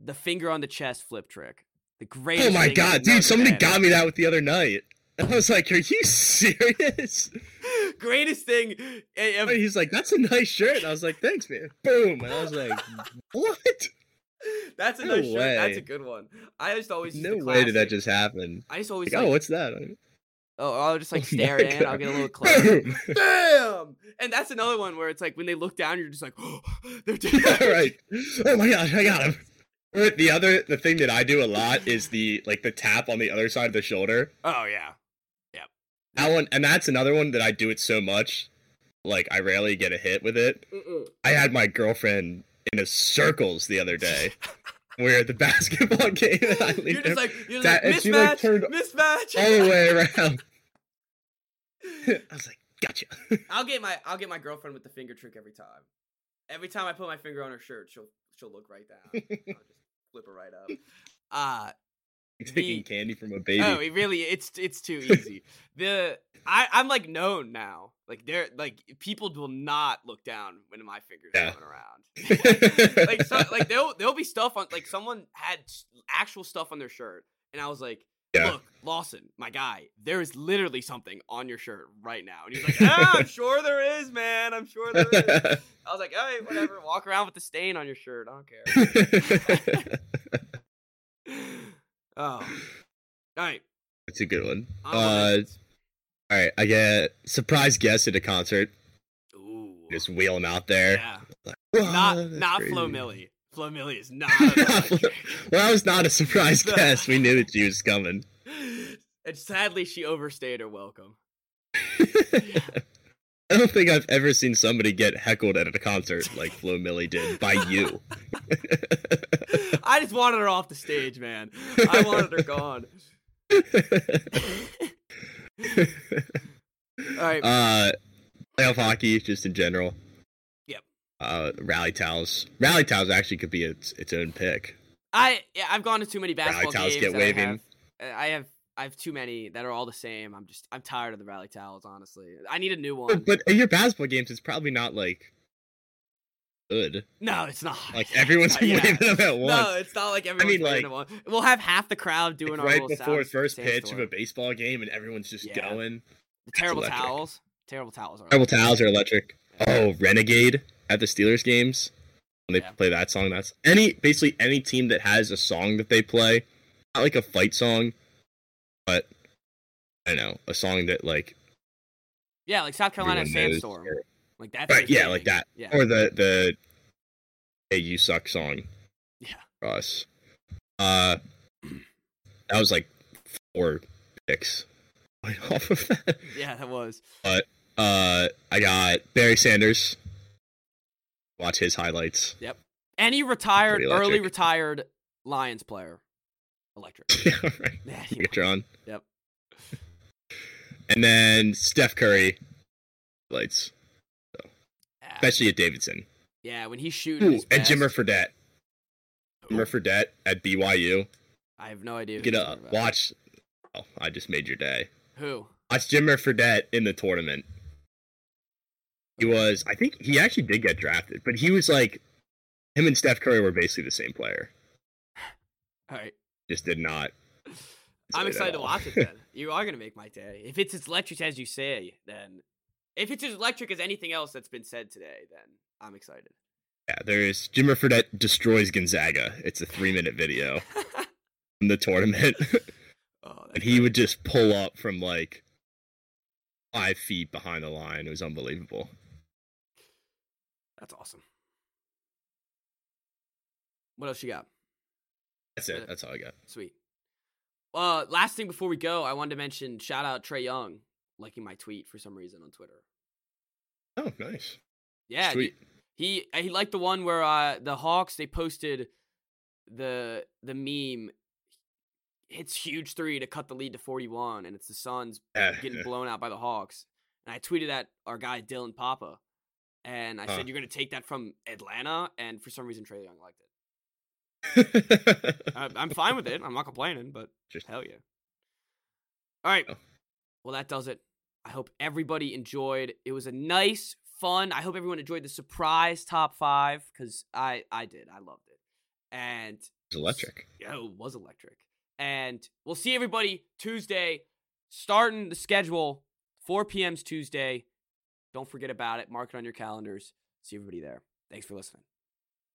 Speaker 1: the finger on the chest flip trick. The greatest.
Speaker 2: Oh my god, dude! Somebody got me that with the other night. I was like, "Are you serious?"
Speaker 1: greatest thing. eh, eh,
Speaker 2: He's like, "That's a nice shirt." And I was like, "Thanks, man." Boom, and I was like, "What?
Speaker 1: That's a
Speaker 2: No
Speaker 1: nice shirt. That's a good one. I just always
Speaker 2: No way did that just happen."
Speaker 1: I just always
Speaker 2: Like,
Speaker 1: like,
Speaker 2: oh, what's that?
Speaker 1: oh, I'll just like
Speaker 2: Oh
Speaker 1: stare in. I'll get a little close. Bam! And that's another one where it's like when they look down, you're just like, oh, they're doing
Speaker 2: right. Oh my gosh, I got him. Or The other, the thing that I do a lot is the like the tap on the other side of the shoulder.
Speaker 1: Oh yeah, Yep.
Speaker 2: That one, and that's another one that I do it so much, like I rarely get a hit with it.
Speaker 1: Mm-mm.
Speaker 2: I had my girlfriend in a circles the other day. We're at the basketball game, and I leave
Speaker 1: You're just like you're
Speaker 2: that-
Speaker 1: like
Speaker 2: and she, like,
Speaker 1: mismatch,
Speaker 2: turned
Speaker 1: mismatch.
Speaker 2: all the way around. I was like, "Gotcha."
Speaker 1: I'll get my I'll get my girlfriend with the finger trick every time. Every time I put my finger on her shirt, she'll she'll look right down. I'll just flip it right up. Uh
Speaker 2: Taking candy from a baby.
Speaker 1: oh, it really it's it's too easy. the I I'm like known now. Like they're like people will not look down when my fingers
Speaker 2: Yeah.
Speaker 1: going around. like so, like there'll there'll be stuff on like someone had actual stuff on their shirt, and I was like,
Speaker 2: Yeah.
Speaker 1: "Look, Lawson, my guy, there is literally something on your shirt right now." And he's like, "Ah, I'm sure there is, man. I'm sure there is." I was like, "All right, whatever. Walk around with the stain on your shirt. I don't care." oh, all right.
Speaker 2: It's a good one. Uh, all right, I get surprise guest at a concert.
Speaker 1: Ooh,
Speaker 2: Just wheel him out there.
Speaker 1: yeah.
Speaker 2: Like,
Speaker 1: Not
Speaker 2: "Whoa,
Speaker 1: not
Speaker 2: crazy."
Speaker 1: Flo Milli. Flo Milli is not.
Speaker 2: Well, that was not a surprise guest. We knew that she was coming.
Speaker 1: and sadly, she overstayed her welcome.
Speaker 2: I don't think I've ever seen somebody get heckled at a concert like Flo Milli did by you.
Speaker 1: I just wanted her off the stage, man. I wanted her gone. All right.
Speaker 2: uh, playoff hockey, just in general. Uh, rally towels. Rally towels actually could be its its own pick.
Speaker 1: I yeah, I've gone to too many basketball
Speaker 2: towels
Speaker 1: games.
Speaker 2: get waving.
Speaker 1: I have, uh, I have I have too many that are all the same. I'm just I'm tired of the rally towels. Honestly, I need a new one.
Speaker 2: But in your basketball games, it's probably not like good.
Speaker 1: no, it's not.
Speaker 2: Like everyone's waving them at once.
Speaker 1: No, it's not like everyone's
Speaker 2: mean,
Speaker 1: waving
Speaker 2: like-
Speaker 1: at once. We'll have half the crowd doing
Speaker 2: Like,
Speaker 1: our
Speaker 2: right before first pitch
Speaker 1: sandstorm.
Speaker 2: of a baseball game, and everyone's just
Speaker 1: Yeah.
Speaker 2: going.
Speaker 1: The terrible towels. Terrible towels are.
Speaker 2: Terrible towels are electric. Oh, Renegade at the Steelers games when they
Speaker 1: Yeah.
Speaker 2: play that song. That's any basically any team that has a song that they play, not like a fight song, but I don't know a song that like
Speaker 1: Yeah, like South Carolina
Speaker 2: everyone knows,
Speaker 1: Like that.
Speaker 2: Right, yeah, like that.
Speaker 1: Yeah.
Speaker 2: or the the "Hey You Suck" song
Speaker 1: Yeah.
Speaker 2: for us. Uh, that was like four picks right off of that.
Speaker 1: Yeah, that was.
Speaker 2: But Uh, I got Barry Sanders. Watch his highlights. Yep.
Speaker 1: Any retired, early retired Lions player. Electric.
Speaker 2: yeah, right.
Speaker 1: Yeah,
Speaker 2: Megatron.
Speaker 1: Yep.
Speaker 2: And then Steph Curry lights,
Speaker 1: yeah.
Speaker 2: especially at Davidson.
Speaker 1: Yeah, when he's shooting.
Speaker 2: Ooh, and Jimmer Fredette. Jimmer Fredette at BYU.
Speaker 1: I have no idea.
Speaker 2: Get
Speaker 1: you're
Speaker 2: a
Speaker 1: talking about.
Speaker 2: watch. Oh, I just made your day.
Speaker 1: Who?
Speaker 2: Watch Jimmer Fredette in the tournament. He was, I think he actually did get drafted, but he was like, him and Steph Curry were basically the same player.
Speaker 1: All right.
Speaker 2: Just did not.
Speaker 1: I'm excited to watch it then. You are going to make my day. If it's as electric as you say, then. If it's as electric as anything else that's been said today, then I'm excited.
Speaker 2: Yeah, there's Jimmer Fredette destroys Gonzaga. It's a three minute video from the tournament.
Speaker 1: oh,
Speaker 2: and he would just pull up from like five feet behind the line. It was unbelievable.
Speaker 1: That's awesome. What else you got?
Speaker 2: That's it. That's all I got.
Speaker 1: Sweet. Uh, last thing before we go, I wanted to mention shout out Trae Young liking my tweet for some reason on Twitter.
Speaker 2: Oh, nice.
Speaker 1: Yeah,
Speaker 2: Sweet.
Speaker 1: he he liked the one where uh the Hawks they posted the the meme hits huge three to cut the lead to 41 and it's the Suns
Speaker 2: Yeah,
Speaker 1: getting blown out by the Hawks. And I tweeted at our guy Dylan Papa and I
Speaker 2: Huh.
Speaker 1: said you're going to take that from Atlanta and for some reason Trae Young liked it. I, I'm fine with it. I'm not complaining, but
Speaker 2: Just-
Speaker 1: hell yeah. All right.
Speaker 2: Oh.
Speaker 1: Well, that does it. I hope everybody enjoyed. It was a nice, fun. I hope everyone enjoyed the surprise top five because I I did. I loved it, and
Speaker 2: It's electric.
Speaker 1: yeah, it was electric. And we'll see everybody Tuesday, starting the schedule. 4 p.m.'s Tuesday. Don't forget about it. Mark it on your calendars. See everybody there. Thanks for listening.